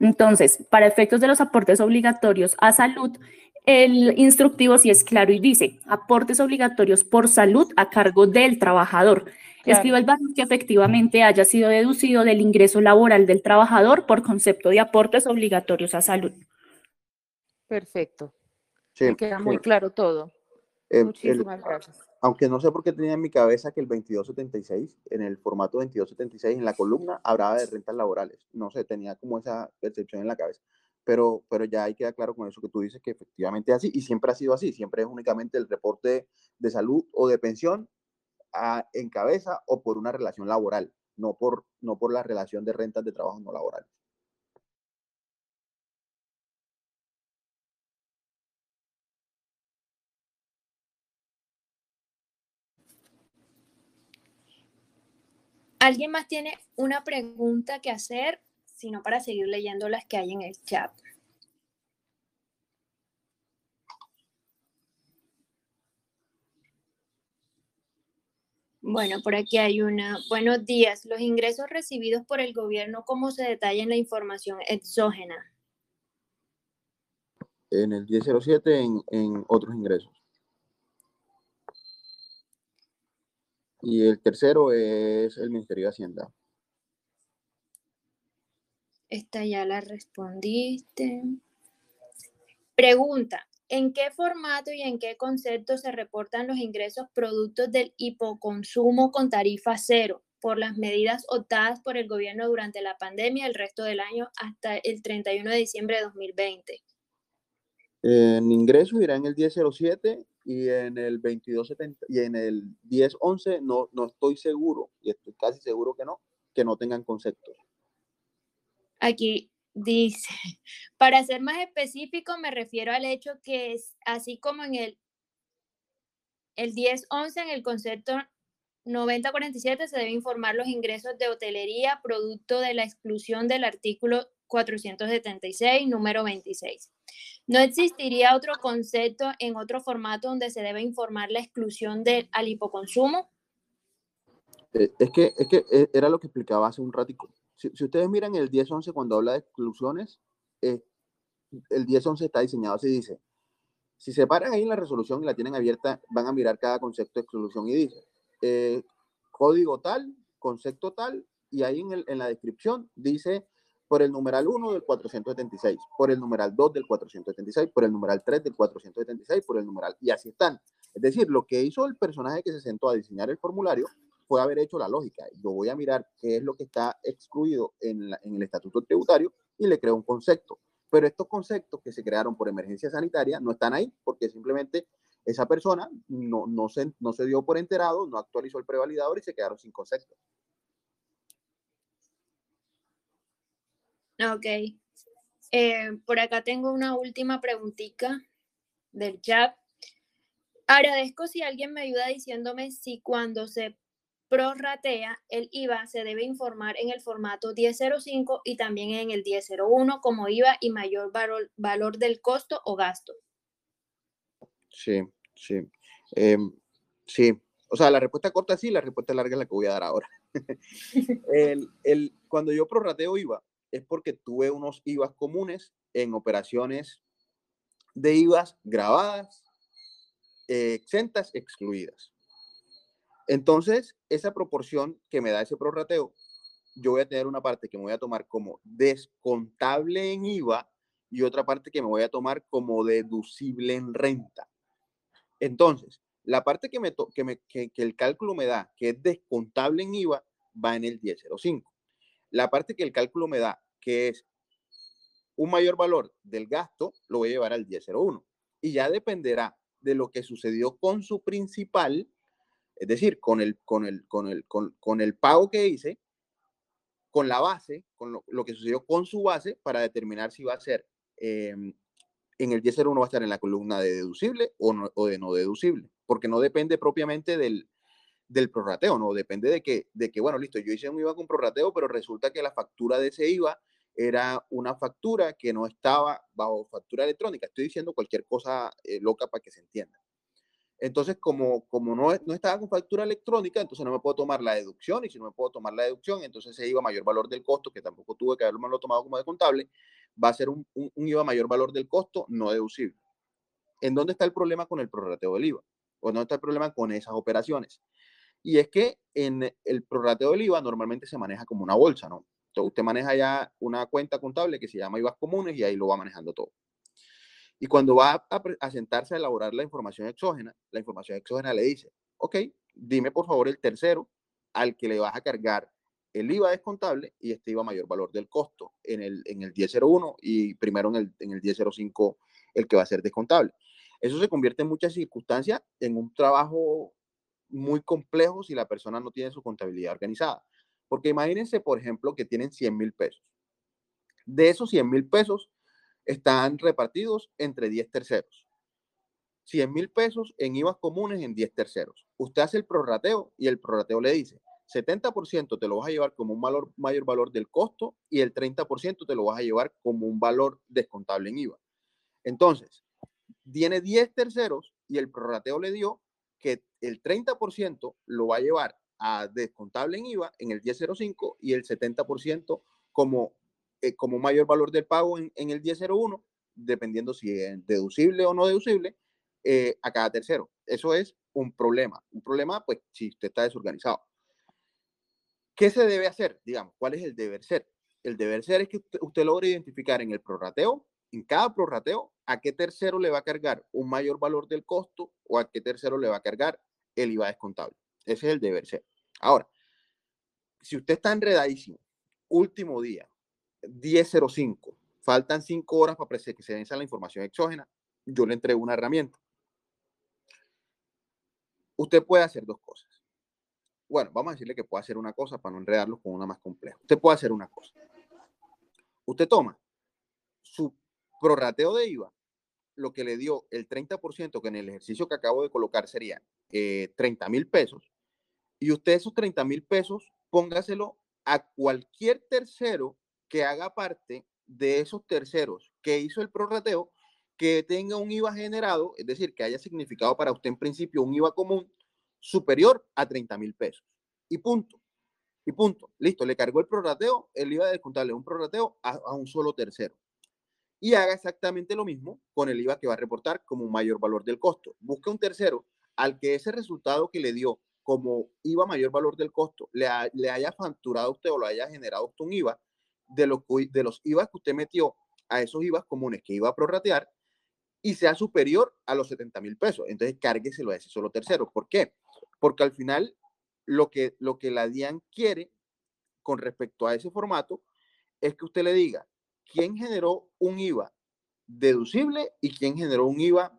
Entonces, para efectos de los aportes obligatorios a salud, el instructivo sí es claro y dice aportes obligatorios por salud a cargo del trabajador. Escriba el valor que efectivamente haya sido deducido del ingreso laboral del trabajador por concepto de aportes obligatorios a salud. Perfecto. Sí, queda muy claro todo. Eh, Muchísimas gracias. Aunque no sé por qué tenía en mi cabeza que el 2276, en el formato 2276, en la columna, hablaba de rentas laborales. No sé, tenía como esa percepción en la cabeza. Pero, pero ya hay queda claro con eso que tú dices que efectivamente es así y siempre ha sido así. Siempre es únicamente el reporte de salud o de pensión en cabeza o por una relación laboral, no por, no por la relación de rentas de trabajo no laboral. ¿Alguien más tiene una pregunta que hacer? Sino para seguir leyendo las que hay en el chat. Bueno, por aquí hay una. Buenos días. Los ingresos recibidos por el gobierno, ¿cómo se detalla en la información exógena? En el 1007, en, en otros ingresos. Y el tercero es el Ministerio de Hacienda. Esta ya la respondiste. Pregunta, ¿En qué formato y en qué concepto se reportan los ingresos productos del hipoconsumo con tarifa cero por las medidas optadas por el gobierno durante la pandemia el resto del año hasta el 31 de diciembre de 2020? En ingresos irá en el 1007 y en el 2270 y en el 1011 no, no estoy seguro, y estoy casi seguro que no, que no tengan conceptos. Aquí Dice, para ser más específico, me refiero al hecho que es así como en el, el 10-11, en el concepto 9047, se debe informar los ingresos de hotelería producto de la exclusión del artículo 476, número 26. ¿No existiría otro concepto en otro formato donde se debe informar la exclusión del al hipoconsumo? Eh, es, que, es que eh, era lo que explicaba hace un ratico si, ustedes miran el 10-11 cuando habla de exclusiones, eh, el 10-11 está diseñado así, dice, si se paran ahí en la resolución y la tienen abierta, van a mirar cada concepto de exclusión y dice, eh, código tal, concepto tal, y ahí en, el, en la descripción dice por el numeral 1 del 476, por el numeral 2 del 476, por el numeral 3 del 476, por el numeral, y así están. Es decir, lo que hizo el personaje que se sentó a diseñar el formulario puede haber hecho la lógica. Yo voy a mirar qué es lo que está excluido en, el estatuto tributario y le creo un concepto. Pero estos conceptos que se crearon por emergencia sanitaria no están ahí porque simplemente esa persona no, no, se, no se dio por enterado, no actualizó el prevalidador y se quedaron sin concepto. Ok. Eh, por acá tengo una última preguntita del chat. Agradezco si alguien me ayuda diciéndome si cuando se prorratea, el IVA se debe informar en el formato 1005 y también en el 1001 como IVA y mayor valor, del costo o gasto. Sí, sí. Em, sí, o sea, la respuesta corta sí, la respuesta larga es la que voy a dar ahora. el, cuando yo prorrateo IVA es porque tuve unos IVAs comunes en operaciones de IVAs grabadas, exentas, excluidas. Entonces, esa proporción que me da ese prorrateo, yo voy a tener una parte que me voy a tomar como descontable en IVA y otra parte que me voy a tomar como deducible en renta. Entonces, la parte que, me que, el cálculo me da, que es descontable en IVA, va en el 1005. La parte que el cálculo me da, que es un mayor valor del gasto, lo voy a llevar al 1001. Y ya dependerá de lo que sucedió con su principal, es decir, con el, con el, con el, con, el pago que hice, con la base, con lo, que sucedió con su base, para determinar si va a ser em, en el 1001 va a estar en la columna de deducible o, o de no deducible porque no depende propiamente del, del prorrateo, no depende de que, de que, bueno, listo, yo hice un IVA con prorrateo, pero resulta que la factura de ese IVA era una factura que no estaba bajo factura electrónica. Estoy diciendo cualquier cosa eh, loca para que se entienda. Entonces, como, como no, no estaba con factura electrónica, entonces no me puedo tomar la deducción y si no me puedo tomar la deducción, entonces ese IVA mayor valor del costo, que tampoco tuve que haberlo tomado como de contable, va a ser un, un, IVA mayor valor del costo no deducible. ¿En dónde está el problema con el prorrateo del IVA? o no está el problema con esas operaciones. Y es que en el prorrateo del IVA normalmente se maneja como una bolsa, ¿no? Entonces usted maneja ya una cuenta contable que se llama IVA comunes y ahí lo va manejando todo. Y cuando va a, sentarse a elaborar la información exógena, la información exógena le dice, ok, dime por favor el tercero al que le vas a cargar el IVA descontable y este IVA mayor valor del costo en el, en el 1001 y primero en el, en el 1005 el que va a ser descontable. Eso se convierte en muchas circunstancias en un trabajo muy complejo si la persona no tiene su contabilidad organizada. Porque imagínense, por ejemplo, que tienen 100 mil pesos. De esos 100 mil pesos están repartidos entre 10 terceros. 100 mil pesos en IVA comunes en 10 terceros. Usted hace el prorrateo y el prorrateo le dice, 70% te lo vas a llevar como un valor, mayor valor del costo y el 30% te lo vas a llevar como un valor descontable en IVA. Entonces, tiene 10 terceros y el prorrateo le dio que el 30% lo va a llevar a descontable en IVA en el 1005 y el 70% como, eh, como mayor valor del pago en, el 1001, dependiendo si es deducible o no deducible, eh, a cada tercero. Eso es un problema. Un problema, pues, si usted está desorganizado. ¿Qué se debe hacer? Digamos, ¿cuál es el deber ser? El deber ser es que usted logre identificar en el prorrateo en cada prorrateo, a qué tercero le va a cargar un mayor valor del costo o a qué tercero le va a cargar el IVA descontable. Ese es el deber ser. Ahora, si usted está enredadísimo, último día, 10.05, faltan cinco horas para que se venza la información exógena, yo le entrego una herramienta. Usted puede hacer dos cosas. Bueno, vamos a decirle que puede hacer una cosa para no enredarlo con una más compleja. Usted puede hacer una cosa. Usted toma su prorrateo de IVA, lo que le dio el 30% que en el ejercicio que acabo de colocar sería 30 eh, mil pesos, y usted esos 30 mil pesos póngaselo a cualquier tercero que haga parte de esos terceros que hizo el prorrateo, que tenga un IVA generado, es decir, que haya significado para usted en principio un IVA común superior a 30 mil pesos. Y punto. Y punto. Listo, le cargó el prorrateo, el IVA descontable, un prorrateo a un solo tercero y haga exactamente lo mismo con el IVA que va a reportar como mayor valor del costo. Busque un tercero al que ese resultado que le dio como IVA mayor valor del costo le, haya facturado usted o lo haya generado usted un IVA de los, de los IVA que usted metió a esos IVA comunes que iba a prorratear y sea superior a los 70 mil pesos. Entonces, cárgueselo a ese solo tercero. ¿Por qué? Porque al final, lo que, lo que la DIAN quiere con respecto a ese formato es que usted le diga, quién generó un IVA deducible y quién generó un IVA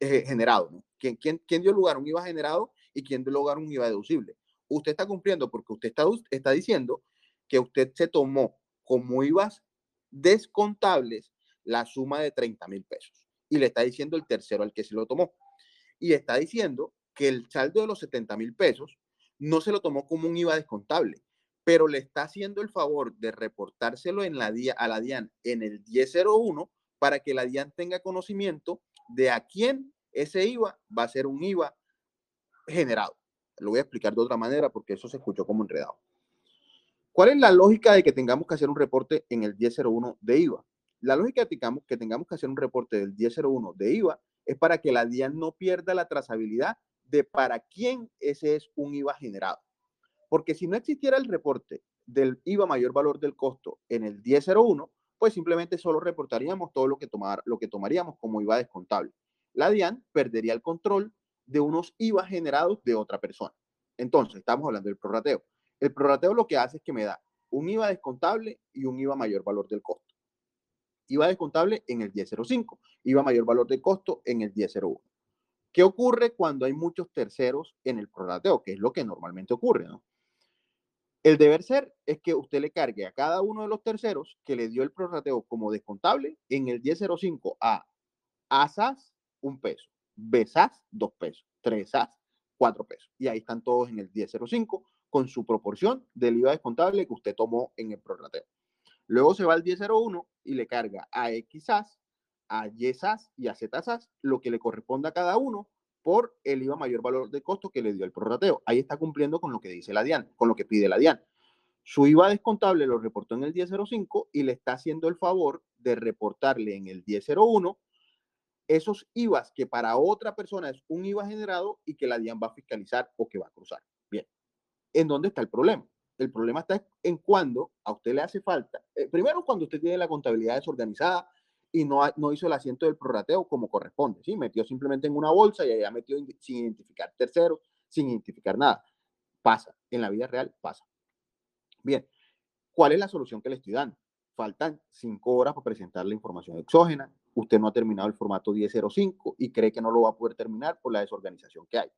eh, generado. ¿Quién, quién, quién dio lugar a un IVA generado y quién dio lugar a un IVA deducible? Usted está cumpliendo porque usted está, está diciendo que usted se tomó como IVAs descontables la suma de 30 mil pesos. Y le está diciendo el tercero al que se lo tomó. Y está diciendo que el saldo de los 70 mil pesos no se lo tomó como un IVA descontable, pero le está haciendo el favor de reportárselo en la a la DIAN en el 1001 para que la DIAN tenga conocimiento de a quién ese IVA va a ser un IVA generado. Lo voy a explicar de otra manera porque eso se escuchó como enredado. ¿Cuál es la lógica de que tengamos que hacer un reporte en el 1001 de IVA? La lógica de que tengamos que hacer un reporte del 1001 de IVA es para que la DIAN no pierda la trazabilidad de para quién ese es un IVA generado. Porque si no existiera el reporte del IVA mayor valor del costo en el 1001, pues simplemente solo reportaríamos todo lo que, tomar, lo que tomaríamos como IVA descontable. La DIAN perdería el control de unos IVA generados de otra persona. Entonces, estamos hablando del prorrateo. El prorrateo lo que hace es que me da un IVA descontable y un IVA mayor valor del costo. IVA descontable en el 1005, IVA mayor valor del costo en el 1001. ¿Qué ocurre cuando hay muchos terceros en el prorrateo? Que es lo que normalmente ocurre, ¿no? El deber ser es que usted le cargue a cada uno de los terceros que le dio el prorrateo como descontable en el 1005 a ASAS un peso, BSAS dos pesos, 3SAS cuatro pesos. Y ahí están todos en el 1005 con su proporción del IVA descontable que usted tomó en el prorrateo. Luego se va al 1001 y le carga a XAS, a YSAS y a ZSAS lo que le corresponda a cada uno por el IVA mayor valor de costo que le dio el prorrateo. Ahí está cumpliendo con lo que dice la DIAN, con lo que pide la DIAN. Su IVA descontable lo reportó en el 1005 y le está haciendo el favor de reportarle en el 1001 esos IVAs que para otra persona es un IVA generado y que la DIAN va a fiscalizar o que va a cruzar. ¿En dónde está el problema? El problema está en cuando a usted le hace falta, eh, primero cuando usted tiene la contabilidad desorganizada y no, no hizo el asiento del prorrateo como corresponde, ¿sí? Metió simplemente en una bolsa y allá metió sin identificar terceros, sin identificar nada. Pasa, en la vida real pasa. Bien, ¿cuál es la solución que le estoy dando? Faltan cinco horas para presentar la información exógena, usted no ha terminado el formato 1005 y cree que no lo va a poder terminar por la desorganización que hay.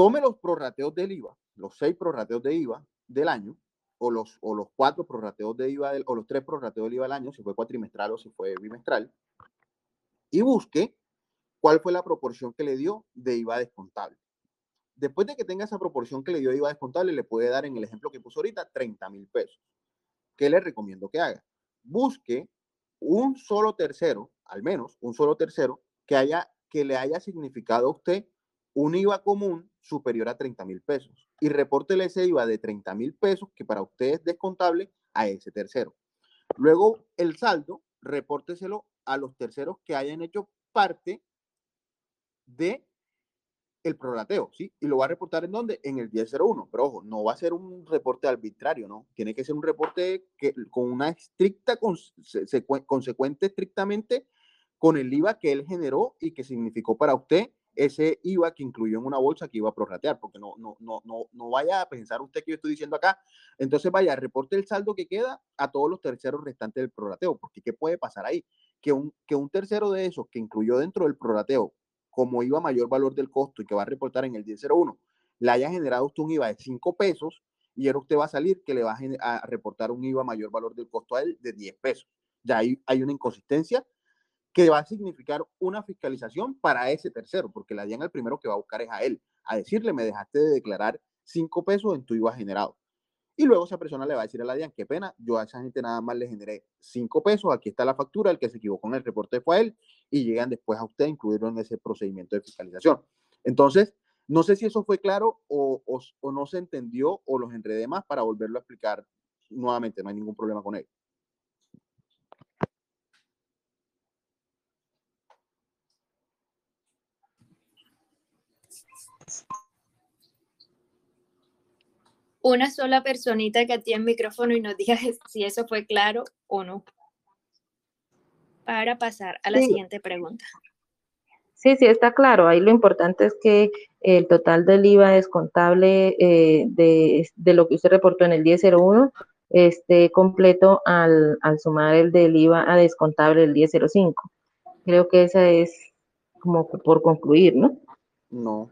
Tome los prorrateos del IVA, los seis prorrateos de IVA del año, o los, o los cuatro prorrateos de IVA, o los tres prorrateos del IVA del año, si fue cuatrimestral o si fue bimestral, y busque cuál fue la proporción que le dio de IVA descontable. Después de que tenga esa proporción que le dio IVA descontable, le puede dar en el ejemplo que puso ahorita 30 mil pesos. ¿Qué le recomiendo que haga? Busque un solo tercero, al menos un solo tercero, que, haya, que le haya significado a usted un IVA común superior a 30 mil pesos y repórtele ese IVA de 30 mil pesos que para usted es descontable a ese tercero. Luego el saldo, repórteselo a los terceros que hayan hecho parte de el prorrateo, ¿sí? Y lo va a reportar en dónde? En el 1001. Pero ojo, no va a ser un reporte arbitrario, ¿no? Tiene que ser un reporte que, con una estricta, consecuente estrictamente con el IVA que él generó y que significó para usted ese IVA que incluyó en una bolsa que iba a prorratear, porque no, no, no, no, no vaya a pensar usted que yo estoy diciendo acá. Entonces vaya, reporte el saldo que queda a todos los terceros restantes del prorrateo, porque ¿qué puede pasar ahí? Que un, que un tercero de esos que incluyó dentro del prorrateo como IVA mayor valor del costo y que va a reportar en el 1001, le haya generado usted un IVA de 5 pesos y ahora usted va a salir que le va a, reportar un IVA mayor valor del costo a él de 10 pesos. Ya hay, hay una inconsistencia que va a significar una fiscalización para ese tercero, porque la DIAN el primero que va a buscar es a él, a decirle, me dejaste de declarar 5 pesos en tu IVA generado. Y luego esa persona le va a decir a la DIAN, qué pena, yo a esa gente nada más le generé 5 pesos, aquí está la factura, el que se equivocó en el reporte fue a él, y llegan después a usted a incluirlo en ese procedimiento de fiscalización. Entonces, no sé si eso fue claro o, o, no se entendió o los enredé más para volverlo a explicar nuevamente, no hay ningún problema con él. Una sola personita que tiene el micrófono y nos diga si eso fue claro o no. Para pasar a la siguiente pregunta. Sí, sí, está claro. Ahí lo importante es que el total del IVA descontable eh, de, de, lo que usted reportó en el 1001 esté completo al, al sumar el del IVA a descontable del 1005. Creo que esa es como por concluir, ¿no? No,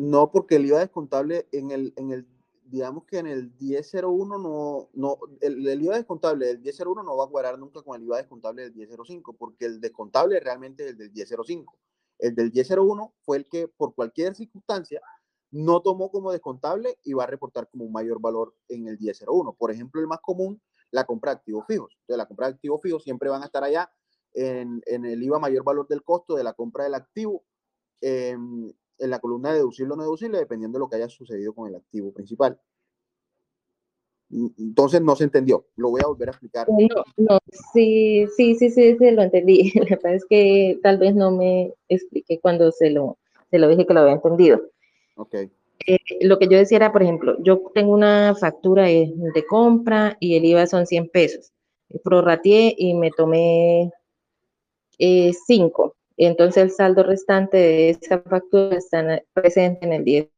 no, porque el IVA descontable en el, en el digamos que en el 1001 no, no el, IVA descontable del 1001 no va a cuadrar nunca con el IVA descontable del 1005, porque el descontable realmente es el del 1005. El del 1001 fue el que por cualquier circunstancia no tomó como descontable y va a reportar como un mayor valor en el 1001. Por ejemplo, el más común, la compra de activos fijos. Entonces, la compra de activos fijos siempre van a estar allá en, en el IVA mayor valor del costo de la compra del activo. En la columna de deducible o no deducible, dependiendo de lo que haya sucedido con el activo principal. Entonces no se entendió. Lo voy a volver a explicar. No, no, sí, sí, sí, sí, sí lo entendí. La verdad es que tal vez no me expliqué cuando se lo, se lo dije que lo había entendido. Ok. eh, lo que yo decía era, por ejemplo, yo tengo una factura de, de compra y el IVA son 100 pesos. Prorrateé y me tomé 5. Entonces el saldo restante de esa factura está presente en el 10.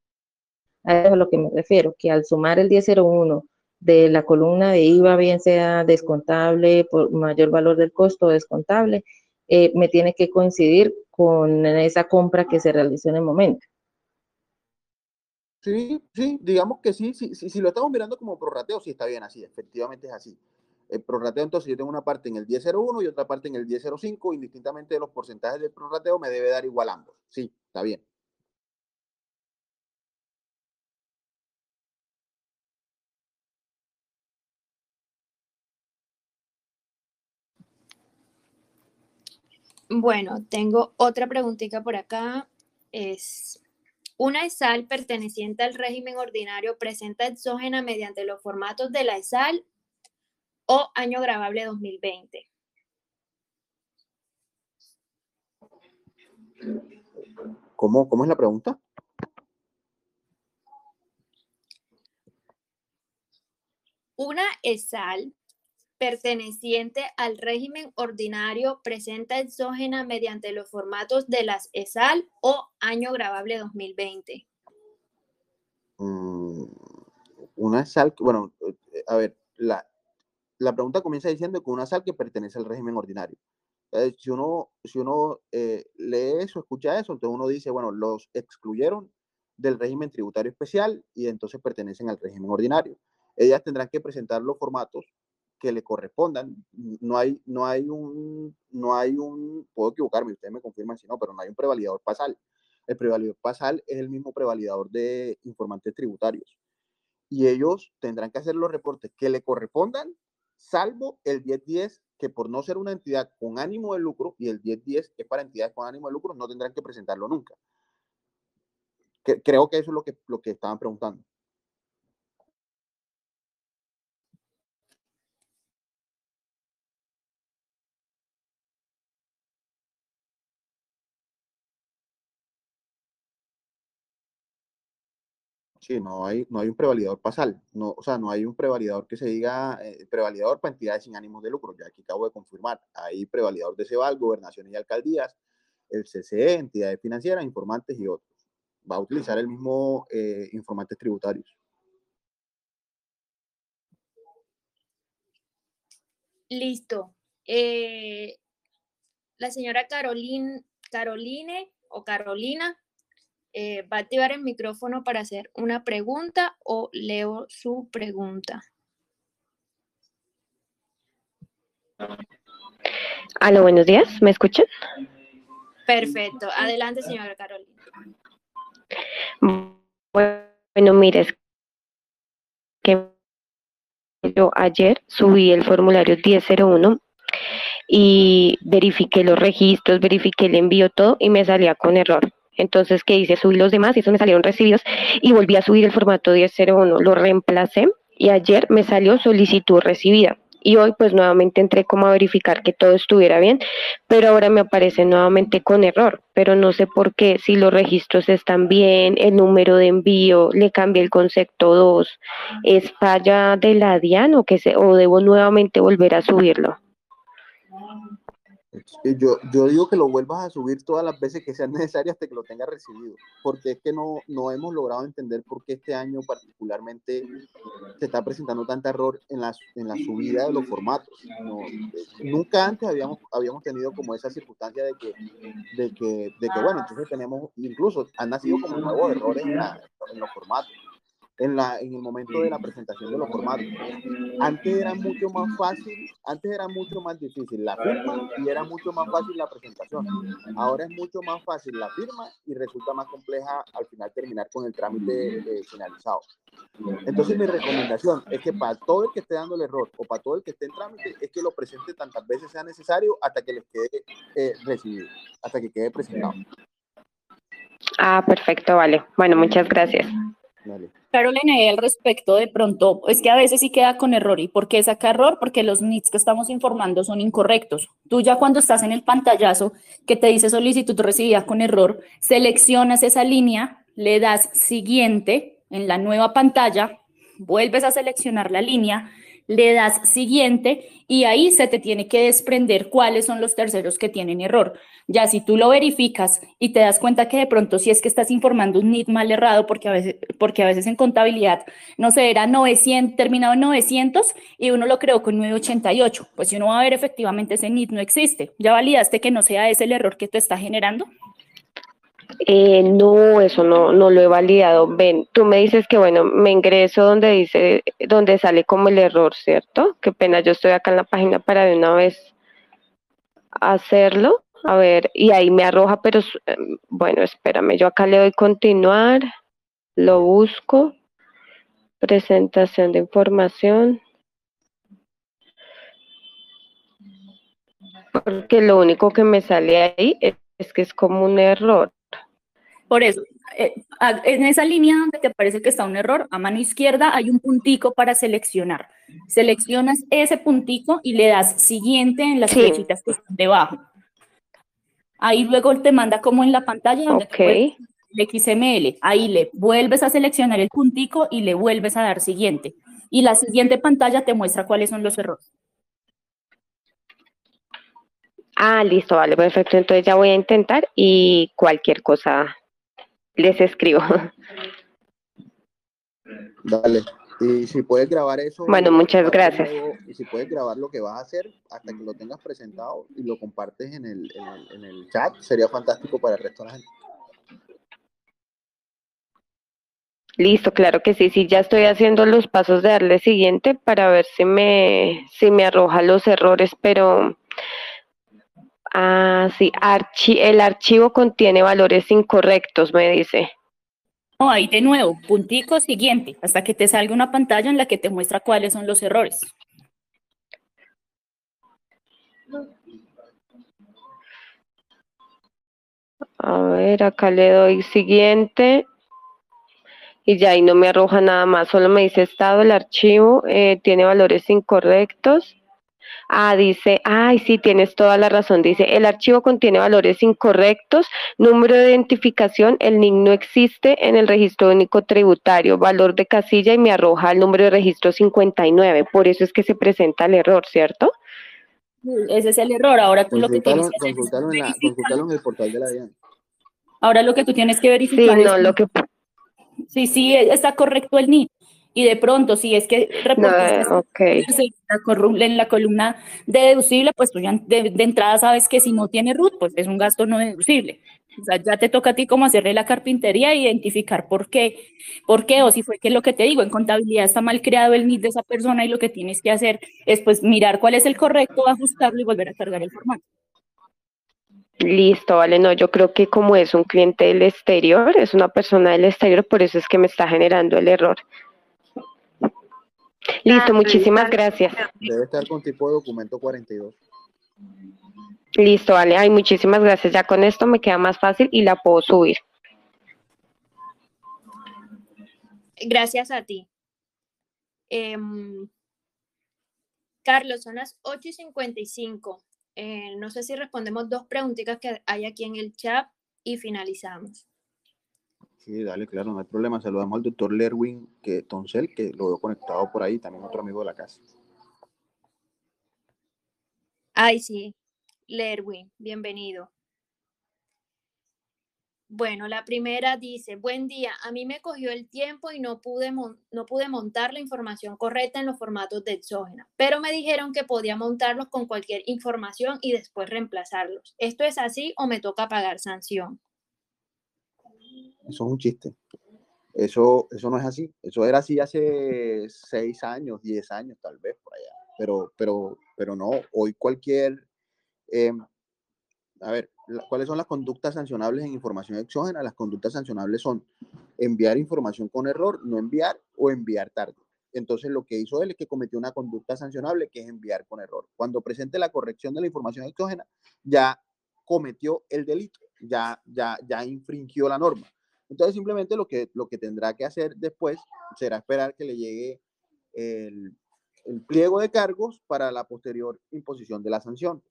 A eso es a lo que me refiero, que al sumar el 1001 de la columna de IVA, bien sea descontable por mayor valor del costo descontable, eh, me tiene que coincidir con esa compra que se realizó en el momento. Sí, sí, digamos que sí, sí, sí, si lo estamos mirando como prorrateo, sí está bien así, efectivamente es así. El prorrateo, entonces yo tengo una parte en el 1001 y otra parte en el 1005, indistintamente de los porcentajes del prorrateo, me debe dar igual ambos. Sí, está bien. Bueno, tengo otra preguntita por acá. Es, ¿una ESAL perteneciente al régimen ordinario presenta exógena mediante los formatos de la ESAL o año grabable 2020? ¿Cómo, cómo es la pregunta? Una ESAL perteneciente al régimen ordinario presenta exógena mediante los formatos de las ESAL o año grabable 2020? Mm, una ESAL, bueno, eh, a ver, la, la pregunta comienza diciendo que una SAL que pertenece al régimen ordinario. si uno, si uno eh, lee eso, escucha eso, entonces uno dice, bueno, los excluyeron del régimen tributario especial y entonces pertenecen al régimen ordinario. Ellas tendrán que presentar los formatos que le correspondan. No hay, no hay un, no hay un, puedo equivocarme, ustedes me confirman si no, pero no hay un prevalidador pasal. El prevalidador pasal es el mismo prevalidador de informantes tributarios. Y ellos tendrán que hacer los reportes que le correspondan, salvo el 1010, que por no ser una entidad con ánimo de lucro, y el 1010 es para entidades con ánimo de lucro, no tendrán que presentarlo nunca. creo que eso es lo que, lo que estaban preguntando. Sí, no hay, no hay un prevalidador pasal, no, o sea, no hay un prevalidador que se diga eh, prevalidador para entidades sin ánimos de lucro, ya aquí acabo de confirmar, hay prevalidador de CEBAL, gobernaciones y alcaldías, el CCE, entidades financieras, informantes y otros. Va a utilizar el mismo eh, informantes tributarios. Listo. Eh, la señora Caroline, Caroline o Carolina eh, va a activar el micrófono para hacer una pregunta o leo su pregunta. Aló, buenos días, ¿me escuchan? Perfecto, adelante señora Carolina. Bueno, mire, que yo ayer subí el formulario 1001 y verifiqué los registros, verifiqué el envío, todo y me salía con error. Entonces, ¿qué hice? Subí los demás y esos me salieron recibidos y volví a subir el formato 1001. Lo reemplacé y ayer me salió solicitud recibida. Y hoy pues nuevamente entré como a verificar que todo estuviera bien, pero ahora me aparece nuevamente con error, pero no sé por qué, si los registros están bien, el número de envío, le cambié el concepto 2, ¿es falla de la DIAN o, que se, o debo nuevamente volver a subirlo? Yo, yo digo que lo vuelvas a subir todas las veces que sean necesarias hasta que lo tengas recibido, porque es que no, no hemos logrado entender por qué este año particularmente se está presentando tanto error en la, en la subida de los formatos. nunca antes habíamos, habíamos tenido como esa circunstancia de que, de que, de que, bueno, entonces tenemos, incluso han nacido como nuevos errores en, en los formatos en, la, en el momento de la presentación de los formatos. Antes era mucho más fácil, antes era mucho más difícil la firma y era mucho más fácil la presentación. Ahora es mucho más fácil la firma y resulta más compleja al final terminar con el trámite eh, finalizado. Entonces mi recomendación es que para todo el que esté dando el error o para todo el que esté en trámite es que lo presente tantas veces sea necesario hasta que les quede eh, recibido, hasta que quede presentado. Ah, perfecto, vale. Bueno, muchas gracias. Carolina, al respecto de pronto, es que a veces sí queda con error. ¿Y por qué saca error? Porque los NITs que estamos informando son incorrectos. Tú ya cuando estás en el pantallazo que te dice solicitud recibida con error, seleccionas esa línea le das siguiente en la nueva pantalla, vuelves a seleccionar la línea, le das siguiente y ahí se te tiene que desprender cuáles son los terceros que tienen error. Ya si tú lo verificas y te das cuenta que de pronto si es que estás informando un NID mal errado, porque a veces, porque a veces en contabilidad, no sé, era 900, terminado en 900 y uno lo creó con 988, pues si uno va a ver efectivamente ese NID no existe. ¿Ya validaste que no sea ese el error que te está generando? Eh, no, eso no, no lo he validado. Ven, tú me dices que bueno, me ingreso donde dice, donde sale como el error, ¿cierto? Qué pena, yo estoy acá en la página para de una vez hacerlo. A ver, y ahí me arroja, pero em, bueno, espérame, yo acá le doy continuar, lo busco, presentación de información. Porque lo único que me sale ahí es que es como un error. Por eso, eh, en esa línea donde te parece que está un error, a mano izquierda hay un puntico para seleccionar. Seleccionas ese puntico y le das siguiente en las flechitas que están debajo. Ahí luego te manda como en la pantalla donde okay. el XML. Ahí le vuelves a seleccionar el puntico y le vuelves a dar siguiente. Y la siguiente pantalla te muestra cuáles son los errores. Ah, listo, vale, perfecto. Entonces ya voy a intentar y cualquier cosa les escribo. Dale. Y si puedes grabar eso. Bueno, muchas gracias. y si puedes grabar lo que vas a hacer hasta que lo tengas presentado y lo compartes en el, en el, en el chat, sería fantástico para el resto de la gente. Listo, claro que sí, sí, ya estoy haciendo los pasos de darle siguiente para ver si me, si me arroja los errores, pero Ah, sí, archi el archivo contiene valores incorrectos, me dice. No, ahí de nuevo, puntico siguiente, hasta que te salga una pantalla en la que te muestra cuáles son los errores. A ver, acá le doy siguiente. Y ya ahí no me arroja nada más, solo me dice estado el archivo, eh, tiene valores incorrectos. Ah, dice, ay, sí, tienes toda la razón. Dice, el archivo contiene valores incorrectos, número de identificación, el NIC no existe en el registro único tributario, valor de casilla y me arroja el número de registro 59. Por eso es que se presenta el error, ¿cierto? Ese es el error. Ahora tú lo que tienes que hacer es en, en el portal de la DIAN. Ahora lo que tú tienes que verificar sí, no, lo que... Sí, sí, está correcto el NIC y de pronto si es que reportaste en la columna de deducible, pues tú ya de, entrada sabes que si no tiene root, pues es un gasto no deducible. O sea, ya te toca a ti como hacerle la carpintería e identificar por qué, por qué, o si fue que lo que te digo, en contabilidad está mal creado el NID de esa persona y lo que tienes que hacer es pues mirar cuál es el correcto, ajustarlo y volver a cargar el formato. Listo, vale, no, yo creo que como es un cliente del exterior, es una persona del exterior, por eso es que me está generando el error. Listo, muchísimas gracias. Debe estar con tipo de documento 42. Listo, vale. Ay, muchísimas gracias. Ya con esto me queda más fácil y la puedo subir. Gracias a ti. Em, Carlos, son las 8 y 55. Eh, no sé si respondemos dos preguntitas que hay aquí en el chat y finalizamos. Sí, dale, claro, no hay problema. Saludamos al doctor Lerwin que, Toncel, que lo veo conectado por ahí, también otro amigo de la casa. Ay, sí, Lerwin, bienvenido. Bueno, la primera dice, buen día, a mí me cogió el tiempo y no pude, no pude montar la información correcta en los formatos de exógena, pero me dijeron que podía montarlos con cualquier información y después reemplazarlos. ¿Esto es así o me toca pagar sanción? Eso es un chiste. Eso, eso no es así. Eso era así hace seis años, diez años tal vez por allá. Pero, pero, pero no, hoy cualquier... Em, a ver, ¿cuáles son las conductas sancionables en información exógena? Las conductas sancionables son enviar información con error, no enviar o enviar tarde. Entonces lo que hizo él es que cometió una conducta sancionable que es enviar con error. Cuando presente la corrección de la información exógena, ya cometió el delito, ya, ya, ya infringió la norma. Entonces, simplemente lo que, lo que tendrá que hacer después será esperar que le llegue el, pliego de cargos para la posterior imposición de la sanción.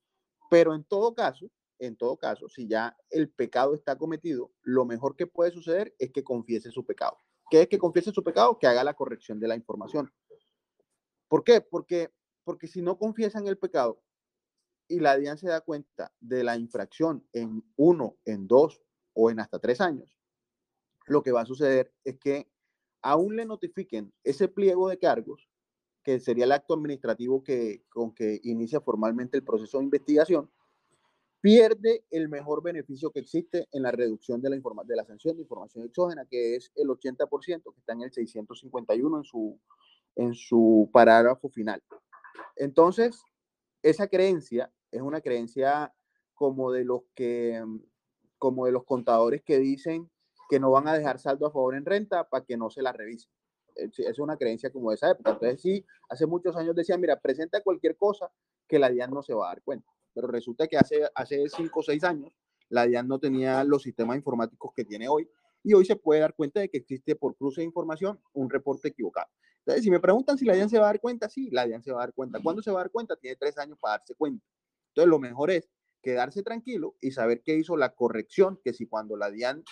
Pero en todo caso, en todo caso, si ya el pecado está cometido, lo mejor que puede suceder es que confiese su pecado. ¿Qué es que confiese su pecado? Que haga la corrección de la información. ¿Por qué? Porque, porque si no confiesan el pecado y la DIAN se da cuenta de la infracción en uno, en dos o en hasta tres años, lo que va a suceder es que aún le notifiquen ese pliego de cargos, que sería el acto administrativo que, con que inicia formalmente el proceso de investigación, pierde el mejor beneficio que existe en la reducción de la, de la sanción de información exógena, que es el 80%, que está en el 651 en su, en su parágrafo final. Entonces, esa creencia es una creencia como de los que, como de los contadores que dicen que no van a dejar saldo a favor en renta para que no se la revisen. Es una creencia como de esa época. Entonces, sí, hace muchos años decían, mira, presenta cualquier cosa que la DIAN no se va a dar cuenta. Pero resulta que hace, hace cinco o seis años la DIAN no tenía los sistemas informáticos que tiene hoy y hoy se puede dar cuenta de que existe por cruce de información un reporte equivocado. Entonces, si me preguntan si la DIAN se va a dar cuenta, sí, la DIAN se va a dar cuenta. ¿Cuándo se va a dar cuenta? Tiene tres años para darse cuenta. Entonces, lo mejor es quedarse tranquilo y saber que hizo la corrección, que si cuando la DIAN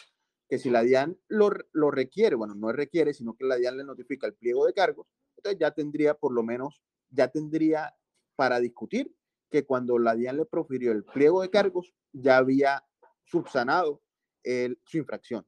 que si la DIAN lo, lo, requiere, bueno, no requiere, sino que la DIAN le notifica el pliego de cargos, entonces ya tendría por lo menos, ya tendría para discutir que cuando la DIAN le profirió el pliego de cargos, ya había subsanado su infracción.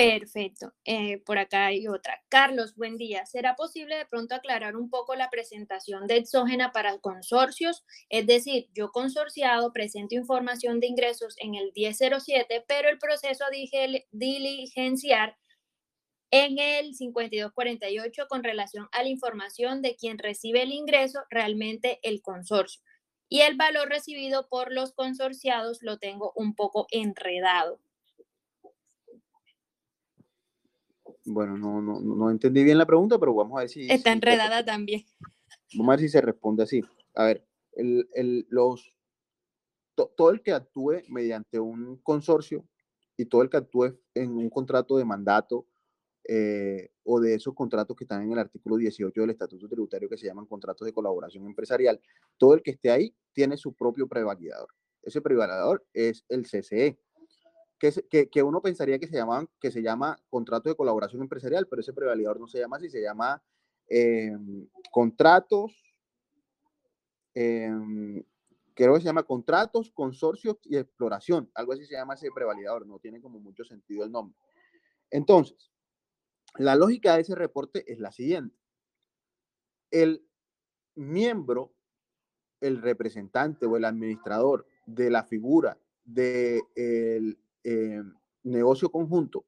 Perfecto. Eh, por acá hay otra. Carlos, buen día. ¿Será posible de pronto aclarar un poco la presentación de exógena para consorcios? Es decir, yo consorciado presento información de ingresos en el 1007, pero el proceso de diligenciar en el 5248 con relación a la información de quien recibe el ingreso, realmente el consorcio. Y el valor recibido por los consorciados lo tengo un poco enredado. Bueno, no, no, no entendí bien la pregunta, pero vamos a ver si... Está enredada también. Vamos a ver si se responde así. A ver, el, el, los, todo el que actúe mediante un consorcio y todo el que actúe en un contrato de mandato eh, o de esos contratos que están en el artículo 18 del Estatuto Tributario que se llaman contratos de colaboración empresarial, todo el que esté ahí tiene su propio prevalidador. Ese prevalidador es el CCE, que, uno pensaría que se, llaman, que se llama contrato de colaboración empresarial, pero ese prevalidador no se llama así, se llama eh, contratos, eh, creo que se llama contratos, consorcios y exploración, algo así se llama ese prevalidador, no tiene como mucho sentido el nombre. Entonces, la lógica de ese reporte es la siguiente. El miembro, el representante o el administrador de la figura del de eh, negocio conjunto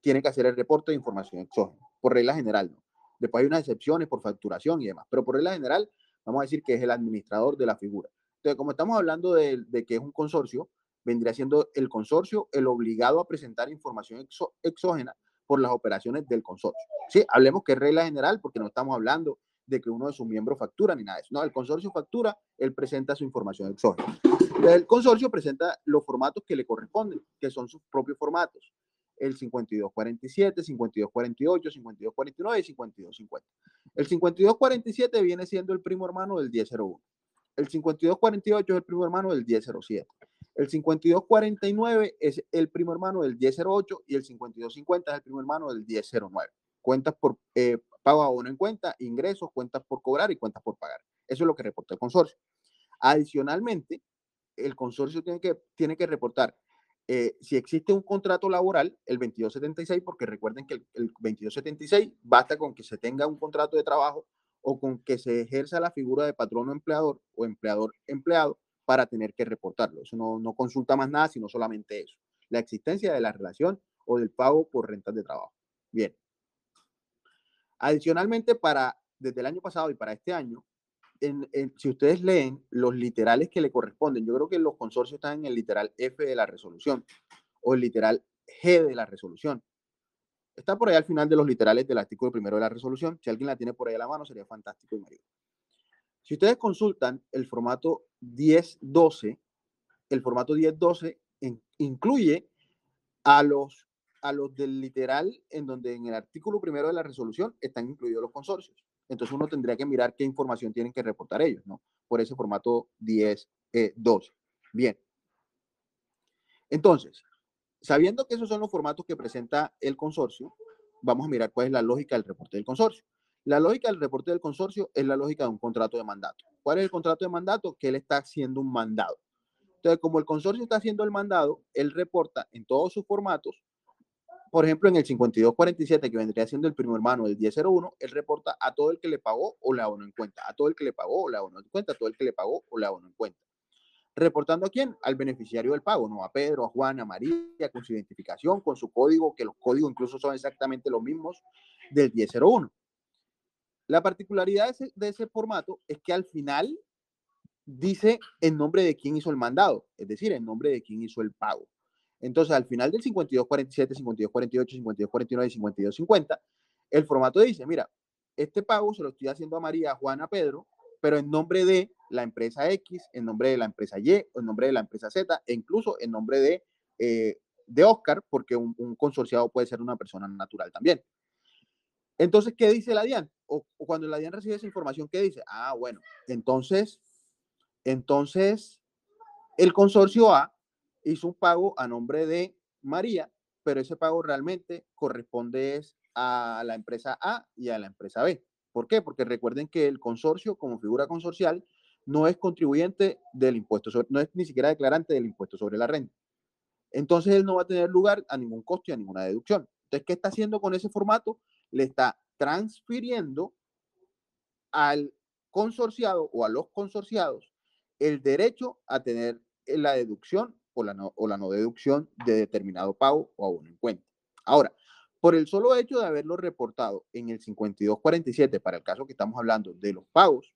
tiene que hacer el reporte de información exógena, por regla general, ¿no? Después hay unas excepciones por facturación y demás, pero por regla general vamos a decir que es el administrador de la figura. Entonces, como estamos hablando de, que es un consorcio, vendría siendo el consorcio el obligado a presentar información exógena por las operaciones del consorcio. Sí, hablemos que es regla general porque no estamos hablando de que uno de sus miembros factura ni nada de eso. No, el consorcio factura, él presenta su información exógena. El consorcio presenta los formatos que le corresponden, que son sus propios formatos. El 5247, 5248, 5249 y 5250. El 5247 viene siendo el primo hermano del 1001. El 5248 es el primo hermano del 1007. El 5249 es el primo hermano del 1008 y el 5250 es el primo hermano del 1009. Cuentas por eh, pago a uno en cuenta, ingresos, cuentas por cobrar y cuentas por pagar. Eso es lo que reporta el consorcio. Adicionalmente, el consorcio tiene que, tiene que reportar eh, si existe un contrato laboral, el 2276, porque recuerden que el, el 2276 basta con que se tenga un contrato de trabajo o con que se ejerza la figura de patrono empleador o empleador empleado para tener que reportarlo. Eso no, no consulta más nada, sino solamente eso, la existencia de la relación o del pago por rentas de trabajo. Bien. Adicionalmente, para desde el año pasado y para este año, si ustedes leen los literales que le corresponden, yo creo que los consorcios están en el literal F de la resolución o el literal G de la resolución. Está por ahí al final de los literales del artículo primero de la resolución. Si alguien la tiene por ahí a la mano, sería fantástico y me Si ustedes consultan el formato 1012, el formato 1012 incluye a los, a los del literal en donde en el artículo primero de la resolución están incluidos los consorcios. entonces uno tendría que mirar qué información tienen que reportar ellos, ¿no? Por ese formato 10, 12. Bien. Entonces, sabiendo que esos son los formatos que presenta el consorcio, vamos a mirar cuál es la lógica del reporte del consorcio. La lógica del reporte del consorcio es la lógica de un contrato de mandato. ¿Cuál es el contrato de mandato? Que él está haciendo un mandado. Entonces, como el consorcio está haciendo el mandado, él reporta en todos sus formatos por ejemplo, en el 5247, que vendría siendo el primo hermano del 1001, él reporta a todo el que le pagó o le abonó en cuenta, a todo el que le pagó o le abonó en cuenta, a todo el que le pagó o le abonó en cuenta. ¿Reportando a quién? Al beneficiario del pago, no a Pedro, a Juan, a María, con su identificación, con su código, que los códigos incluso son exactamente los mismos del 1001. La particularidad de ese, de ese formato es que al final dice en nombre de quién hizo el mandado, es decir, en nombre de quién hizo el pago. Entonces, al final del 5247, 5248, 5249 y 5250, el formato dice, mira, este pago se lo estoy haciendo a María, a Juan, a Pedro, pero en nombre de la empresa X, en nombre de la empresa Y, en nombre de la empresa Z, e incluso en nombre de, eh, de Oscar, porque un, consorciado puede ser una persona natural también. Entonces, ¿qué dice la DIAN? O, cuando la DIAN recibe esa información, ¿qué dice? Ah, bueno, entonces, entonces, el consorcio A hizo un pago a nombre de María, pero ese pago realmente corresponde a la empresa A y a la empresa B. ¿Por qué? Porque recuerden que el consorcio, como figura consorcial, no es contribuyente del impuesto, no es ni siquiera declarante del impuesto sobre la renta. Entonces él no va a tener lugar a ningún costo y a ninguna deducción. Entonces, ¿qué está haciendo con ese formato? Le está transfiriendo al consorciado o a los consorciados el derecho a tener la deducción o la, no, deducción de determinado pago o abono en cuenta. Ahora, por el solo hecho de haberlo reportado en el 5247, para el caso que estamos hablando de los pagos,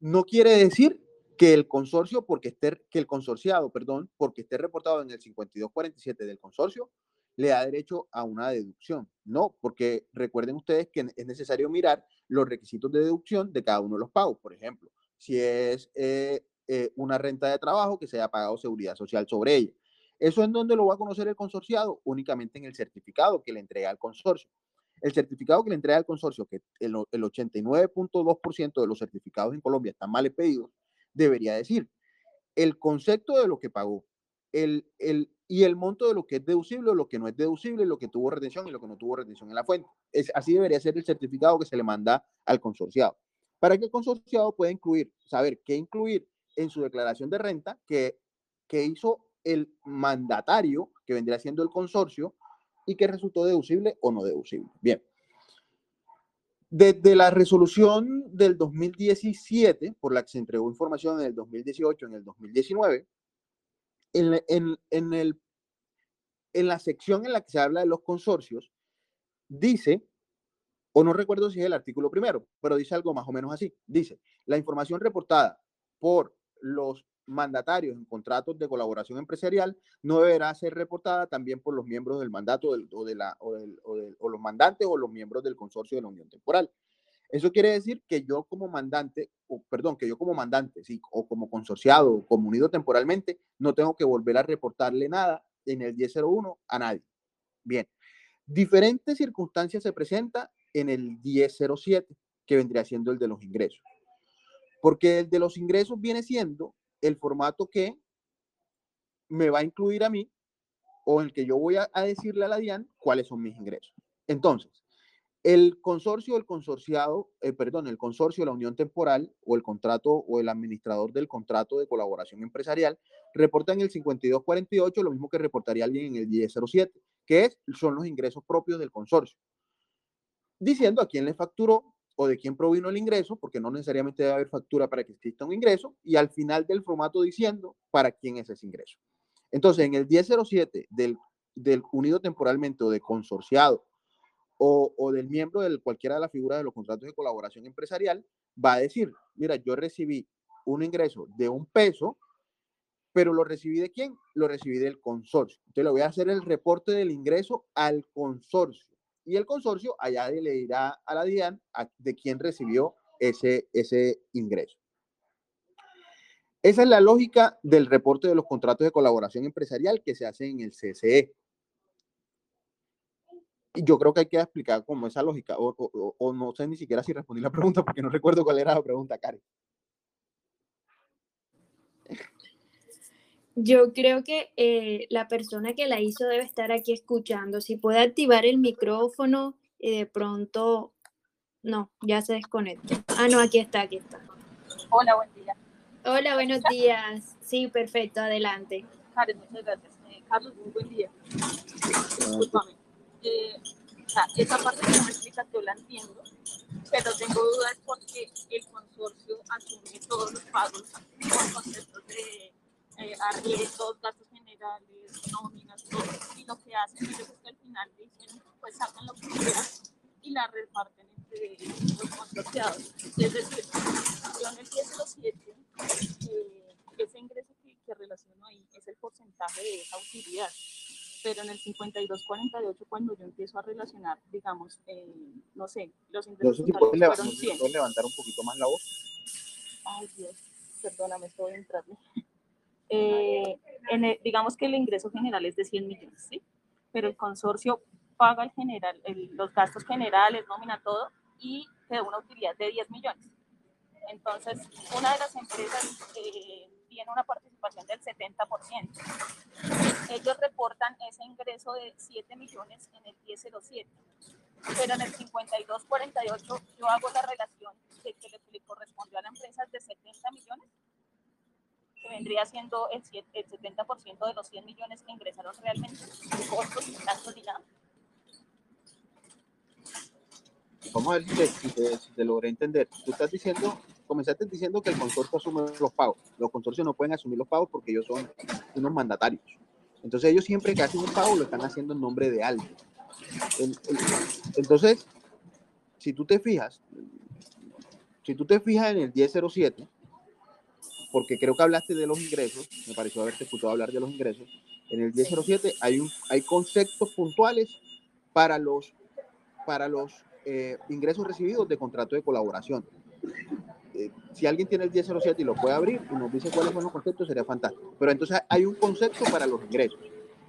no quiere decir que el consorcio, porque esté, que el consorciado, perdón, porque esté reportado en el 5247 del consorcio, le da derecho a una deducción. No, porque recuerden ustedes que es necesario mirar los requisitos de deducción de cada uno de los pagos. Por ejemplo, si es eh, eh, una renta de trabajo que se haya pagado seguridad social sobre ella. ¿Eso en dónde lo va a conocer el consorciado? Únicamente en el certificado que le entrega al consorcio. El certificado que le entrega al consorcio, que el, el 89.2% de los certificados en Colombia están mal pedidos, debería decir el concepto de lo que pagó, el, el, y el monto de lo que es deducible lo que no es deducible, lo que tuvo retención y lo que no tuvo retención en la fuente. Es, así debería ser el certificado que se le manda al consorciado. Para que el consorciado pueda incluir, saber qué incluir en su declaración de renta que, que hizo el mandatario, que vendría siendo el consorcio, y que resultó deducible o no deducible. Bien. Desde la resolución del 2017, por la que se entregó información en el 2018, en el 2019, en, en, en, el, en la sección en la que se habla de los consorcios, dice, o no recuerdo si es el artículo primero, pero dice algo más o menos así. Dice, la información reportada por los mandatarios en contratos de colaboración empresarial no deberá ser reportada también por los miembros del mandato o, de la, o, los mandantes o los miembros del consorcio de la unión temporal. Eso quiere decir que yo como mandante, o perdón, que yo como mandante, sí, o como consorciado, o como unido temporalmente, no tengo que volver a reportarle nada en el 1001 a nadie. Bien, diferentes circunstancias se presentan en el 1007, que vendría siendo el de los ingresos. Porque el de los ingresos viene siendo el formato que me va a incluir a mí o el que yo voy a, decirle a la DIAN cuáles son mis ingresos. Entonces, el consorcio, el consorciado, eh, perdón, el consorcio, la unión temporal o el contrato o el administrador del contrato de colaboración empresarial reporta en el 5248 lo mismo que reportaría alguien en el 1007, que son los ingresos propios del consorcio, diciendo a quién le facturó, o de quién provino el ingreso, porque no necesariamente debe haber factura para que exista un ingreso, y al final del formato diciendo para quién es ese ingreso. Entonces, en el 1007 del, del unido temporalmente o de consorciado o, o del miembro de cualquiera de las figuras de los contratos de colaboración empresarial, va a decir, mira, yo recibí un ingreso de un peso, pero lo recibí de quién? Lo recibí del consorcio. Entonces le voy a hacer el reporte del ingreso al consorcio y el consorcio allá le dirá a la DIAN de quién recibió ese, ese ingreso. Esa es la lógica del reporte de los contratos de colaboración empresarial que se hace en el CCE. y yo creo que hay que explicar como esa lógica, o, no sé ni siquiera si respondí la pregunta porque no recuerdo cuál era la pregunta, Karen. Yo creo que eh, la persona que la hizo debe estar aquí escuchando. Si puede activar el micrófono y de pronto... No, ya se desconectó. Ah, no, aquí está, aquí está. Hola, buen día. Hola, buenos días. Sí, perfecto, adelante. Karen, muchas gracias. Eh, Carlos, muy buen día. Discúlpame. Eh, esa parte que me explicas yo la entiendo, pero tengo dudas porque el consorcio asume todos los pagos con conceptos de eh, arriendos, gastos generales, nóminas, todo. Y lo que hacen ellos es que al final dicen, pues sacan lo que quieran y la reparten entre los consorciados. Es decir, yo en el 1007, eh, ese ingreso que, que relaciono ahí es el porcentaje de esa utilidad pero en el 52-48 cuando yo empiezo a relacionar, digamos, eh, no sé, los ingresos si totales puedes, fueron 100. puedes levantar un poquito más la voz. Ay, Dios, perdóname, estoy entrando. Eh, en el- digamos que el ingreso general es de 100 millones, ¿sí? Pero el consorcio paga el general, el- los gastos generales, nómina, todo, y te da una utilidad de 10 millones. Entonces, una de las empresas eh, tiene una participación del 70%. Ellos reportan ese ingreso de 7 millones en el 1007. Pero en el 5248 yo hago la relación de que le, correspondió a la empresa de 70 millones, vendría siendo el, siete- el 70% de los 100 millones que ingresaron realmente, costos y gastos nada. Vamos a ver si te, si logré entender. Tú estás diciendo, comenzaste diciendo que el consorcio asume los pagos. Los consorcios no pueden asumir los pagos porque ellos son unos mandatarios. Entonces ellos siempre que hacen un pago lo están haciendo en nombre de alguien. En- en- Entonces, si tú te fijas, si tú te fijas en el 1007, porque creo que hablaste de los ingresos, me pareció haberte escuchado hablar de los ingresos, en el 1007 hay, un, hay conceptos puntuales para los, para los eh, ingresos recibidos de contrato de colaboración. Eh, si alguien tiene el 1007 y lo puede abrir y nos dice cuáles son los conceptos, sería fantástico. Pero entonces hay un concepto para los ingresos.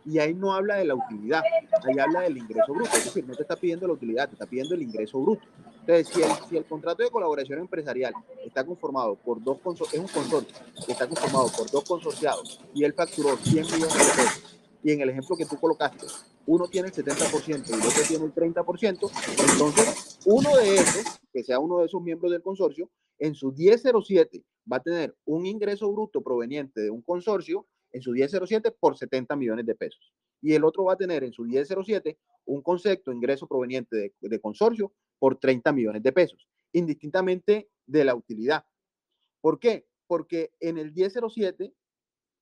Y ahí no habla de la utilidad, ahí habla del ingreso bruto. Es decir, no te está pidiendo la utilidad, te está pidiendo el ingreso bruto. Entonces, si el, si el contrato de colaboración empresarial está conformado por dos es un consorcio está conformado por dos consorciados y él facturó 100 millones de pesos, y en el ejemplo que tú colocaste, uno tiene el 70% y el otro tiene el 30%, entonces uno de esos, que sea uno de esos miembros del consorcio, en su 1007 va a tener un ingreso bruto proveniente de un consorcio en su 1007 por 70 millones de pesos. Y el otro va a tener en su 1007 un concepto ingreso proveniente de, de consorcio por 30 millones de pesos, indistintamente de la utilidad. ¿Por qué? Porque en el 1007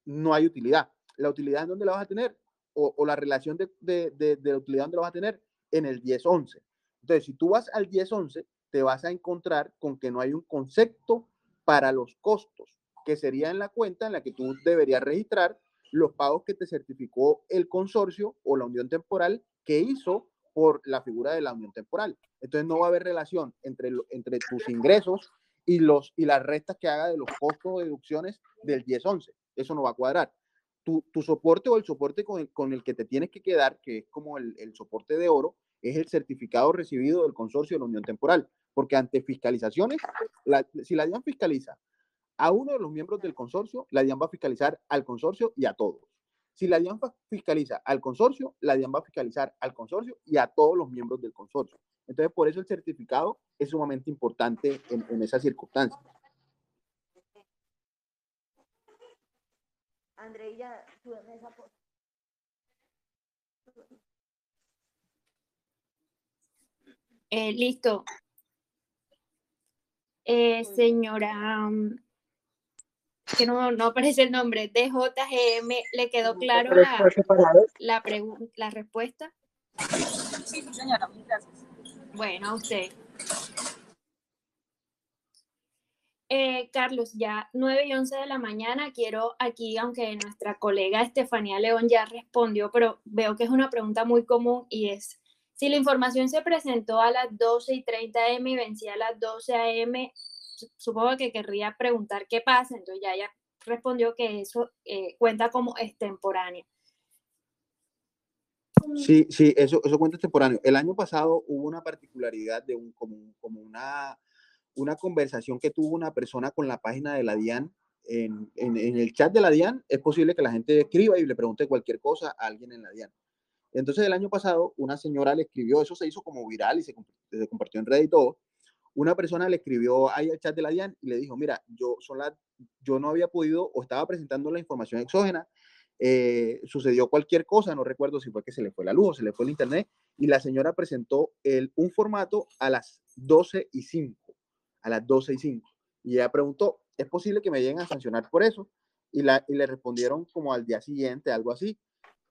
no hay utilidad. La utilidad en dónde la vas a tener o, la relación de, de, de, de la utilidad dónde la vas a tener en el 1011. Entonces, si tú vas al 1011, te vas a encontrar con que no hay un concepto para los costos, que sería en la cuenta en la que tú deberías registrar los pagos que te certificó el consorcio o la unión temporal que hizo por la figura de la unión temporal. Entonces no va a haber relación entre, entre tus ingresos y, los, y las restas que haga de los costos o deducciones del 1011. Eso no va a cuadrar. Tu, tu soporte o el soporte con el, con el que te tienes que quedar, que es como el, el soporte de oro, es el certificado recibido del consorcio de la unión temporal. Porque ante fiscalizaciones, si la DIAN fiscaliza a uno de los miembros del consorcio, la DIAN va a fiscalizar al consorcio y a todos. Si la DIAN fiscaliza al consorcio, la DIAN va a fiscalizar al consorcio y a todos los miembros del consorcio. Entonces, por eso el certificado es sumamente importante en, en esas circunstancias. Andreilla, tú en esa foto. Eh, listo. Eh, señora, mm, que no, no aparece el nombre, DJGM, ¿le quedó claro la, la, la respuesta? Sí, sí, señora, muchas gracias. Bueno, a usted. Eh, Carlos, ya 9 y 11 de la mañana, quiero aquí, aunque nuestra colega Estefanía León ya respondió, pero veo que es una pregunta muy común y es, si la información se presentó a las 12 y 30 am y vencía a las 12 am, supongo que querría preguntar qué pasa, entonces ya ella respondió que eso eh, cuenta como extemporáneo. Sí, sí, eso, eso cuenta extemporáneo. El año pasado hubo una particularidad de un, como, como una, una conversación que tuvo una persona con la página de la DIAN. En, en, en, el chat de la DIAN es posible que la gente escriba y le pregunte cualquier cosa a alguien en la DIAN. Entonces el año pasado una señora le escribió, eso se hizo como viral y se, se compartió en red y todo. Una persona le escribió ahí al chat de la DIAN y le dijo, mira, yo, son la, yo no había podido o estaba presentando la información exógena eh, sucedió cualquier cosa, no recuerdo si fue que se le fue la luz o se le fue el internet, y la señora presentó el, un formato a las 12 y 5, a las 12 y 5. Y ella preguntó, ¿es posible que me lleguen a sancionar por eso? Y, la, y le respondieron como al día siguiente, algo así,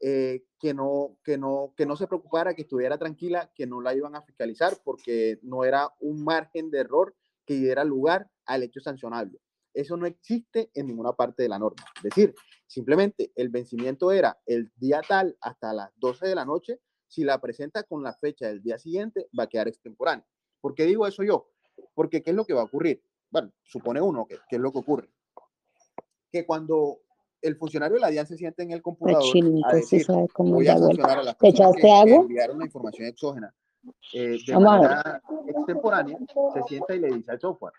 eh, que, no, que, no, que no se preocupara, que estuviera tranquila, que no la iban a fiscalizar porque no era un margen de error que diera lugar al hecho sancionable. Eso no existe en ninguna parte de la norma. Es decir, simplemente el vencimiento era el día tal hasta las 12 de la noche. Si la presenta con la fecha del día siguiente, va a quedar extemporáneo. ¿Por qué digo eso yo? Porque ¿qué es lo que va a ocurrir? Bueno, supone uno que, ¿qué es lo que ocurre? Que cuando el funcionario de la DIAN se siente en el computador a decir, voy a sancionar a las personas que, que enviaron la información exógena eh, de manera extemporánea, se sienta y le dice al software,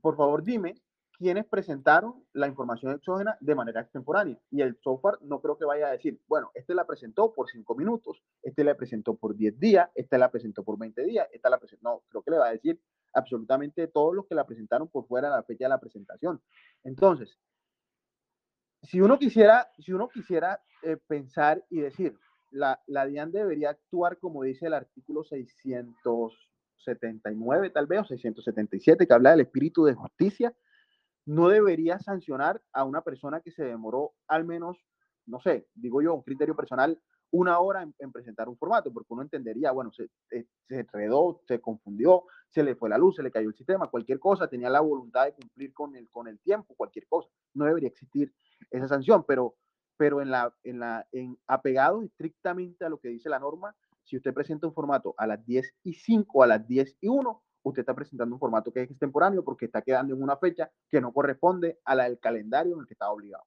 por favor dime quiénes presentaron la información exógena de manera extemporánea. Y el software no creo que vaya a decir, bueno, este la presentó por 5 minutos, este la presentó por 10 días, este la presentó por 20 días, esta la presentó. No, creo que le va a decir absolutamente todos los que la presentaron por fuera de la fecha de la presentación. Entonces, si uno quisiera, si uno quisiera eh, pensar y decir, la, la DIAN debería actuar como dice el artículo 600 79 tal vez, o 677, que habla del espíritu de justicia, no debería sancionar a una persona que se demoró al menos, no sé, digo yo, un criterio personal, una hora en, presentar un formato, porque uno entendería, bueno, se, eh, se enredó, se confundió, se le fue la luz, se le cayó el sistema, cualquier cosa, tenía la voluntad de cumplir con el, con el tiempo, cualquier cosa. No debería existir esa sanción, pero, pero en la, en la, en apegado estrictamente a lo que dice la norma, si usted presenta un formato a las 10 y 5, a las 10 y 1, usted está presentando un formato que es extemporáneo porque está quedando en una fecha que no corresponde a la del calendario en el que está obligado.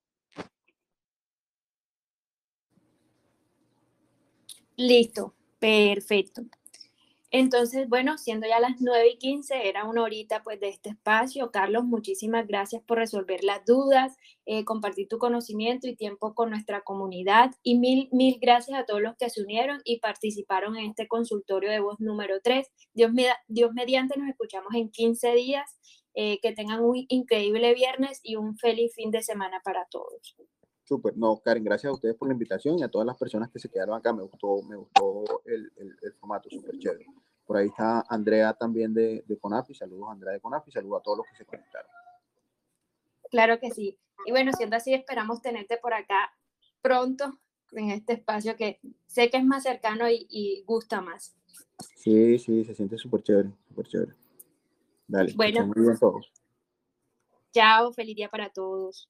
Listo, perfecto. Entonces, bueno, siendo ya las 9 y 15, era una horita pues de este espacio. Carlos, muchísimas gracias por resolver las dudas, eh, compartir tu conocimiento y tiempo con nuestra comunidad y mil, mil gracias a todos los que se unieron y participaron en este consultorio de voz número 3. Dios, Dios mediante, nos escuchamos en 15 días. Eh, que tengan un increíble viernes y un feliz fin de semana para todos. Súper, no, Karen, gracias a ustedes por la invitación y a todas las personas que se quedaron acá. Me gustó, me gustó el, el, el formato, súper chévere. Por ahí está Andrea también de, de Conafi. Saludos, Andrea de Conafi. Saludos a todos los que se conectaron. Claro que sí. Y bueno, siendo así, esperamos tenerte por acá pronto en este espacio que sé que es más cercano y, y gusta más. Sí, sí, se siente súper chévere, súper chévere. Dale, bueno, muy bien todos. Chao, feliz día para todos.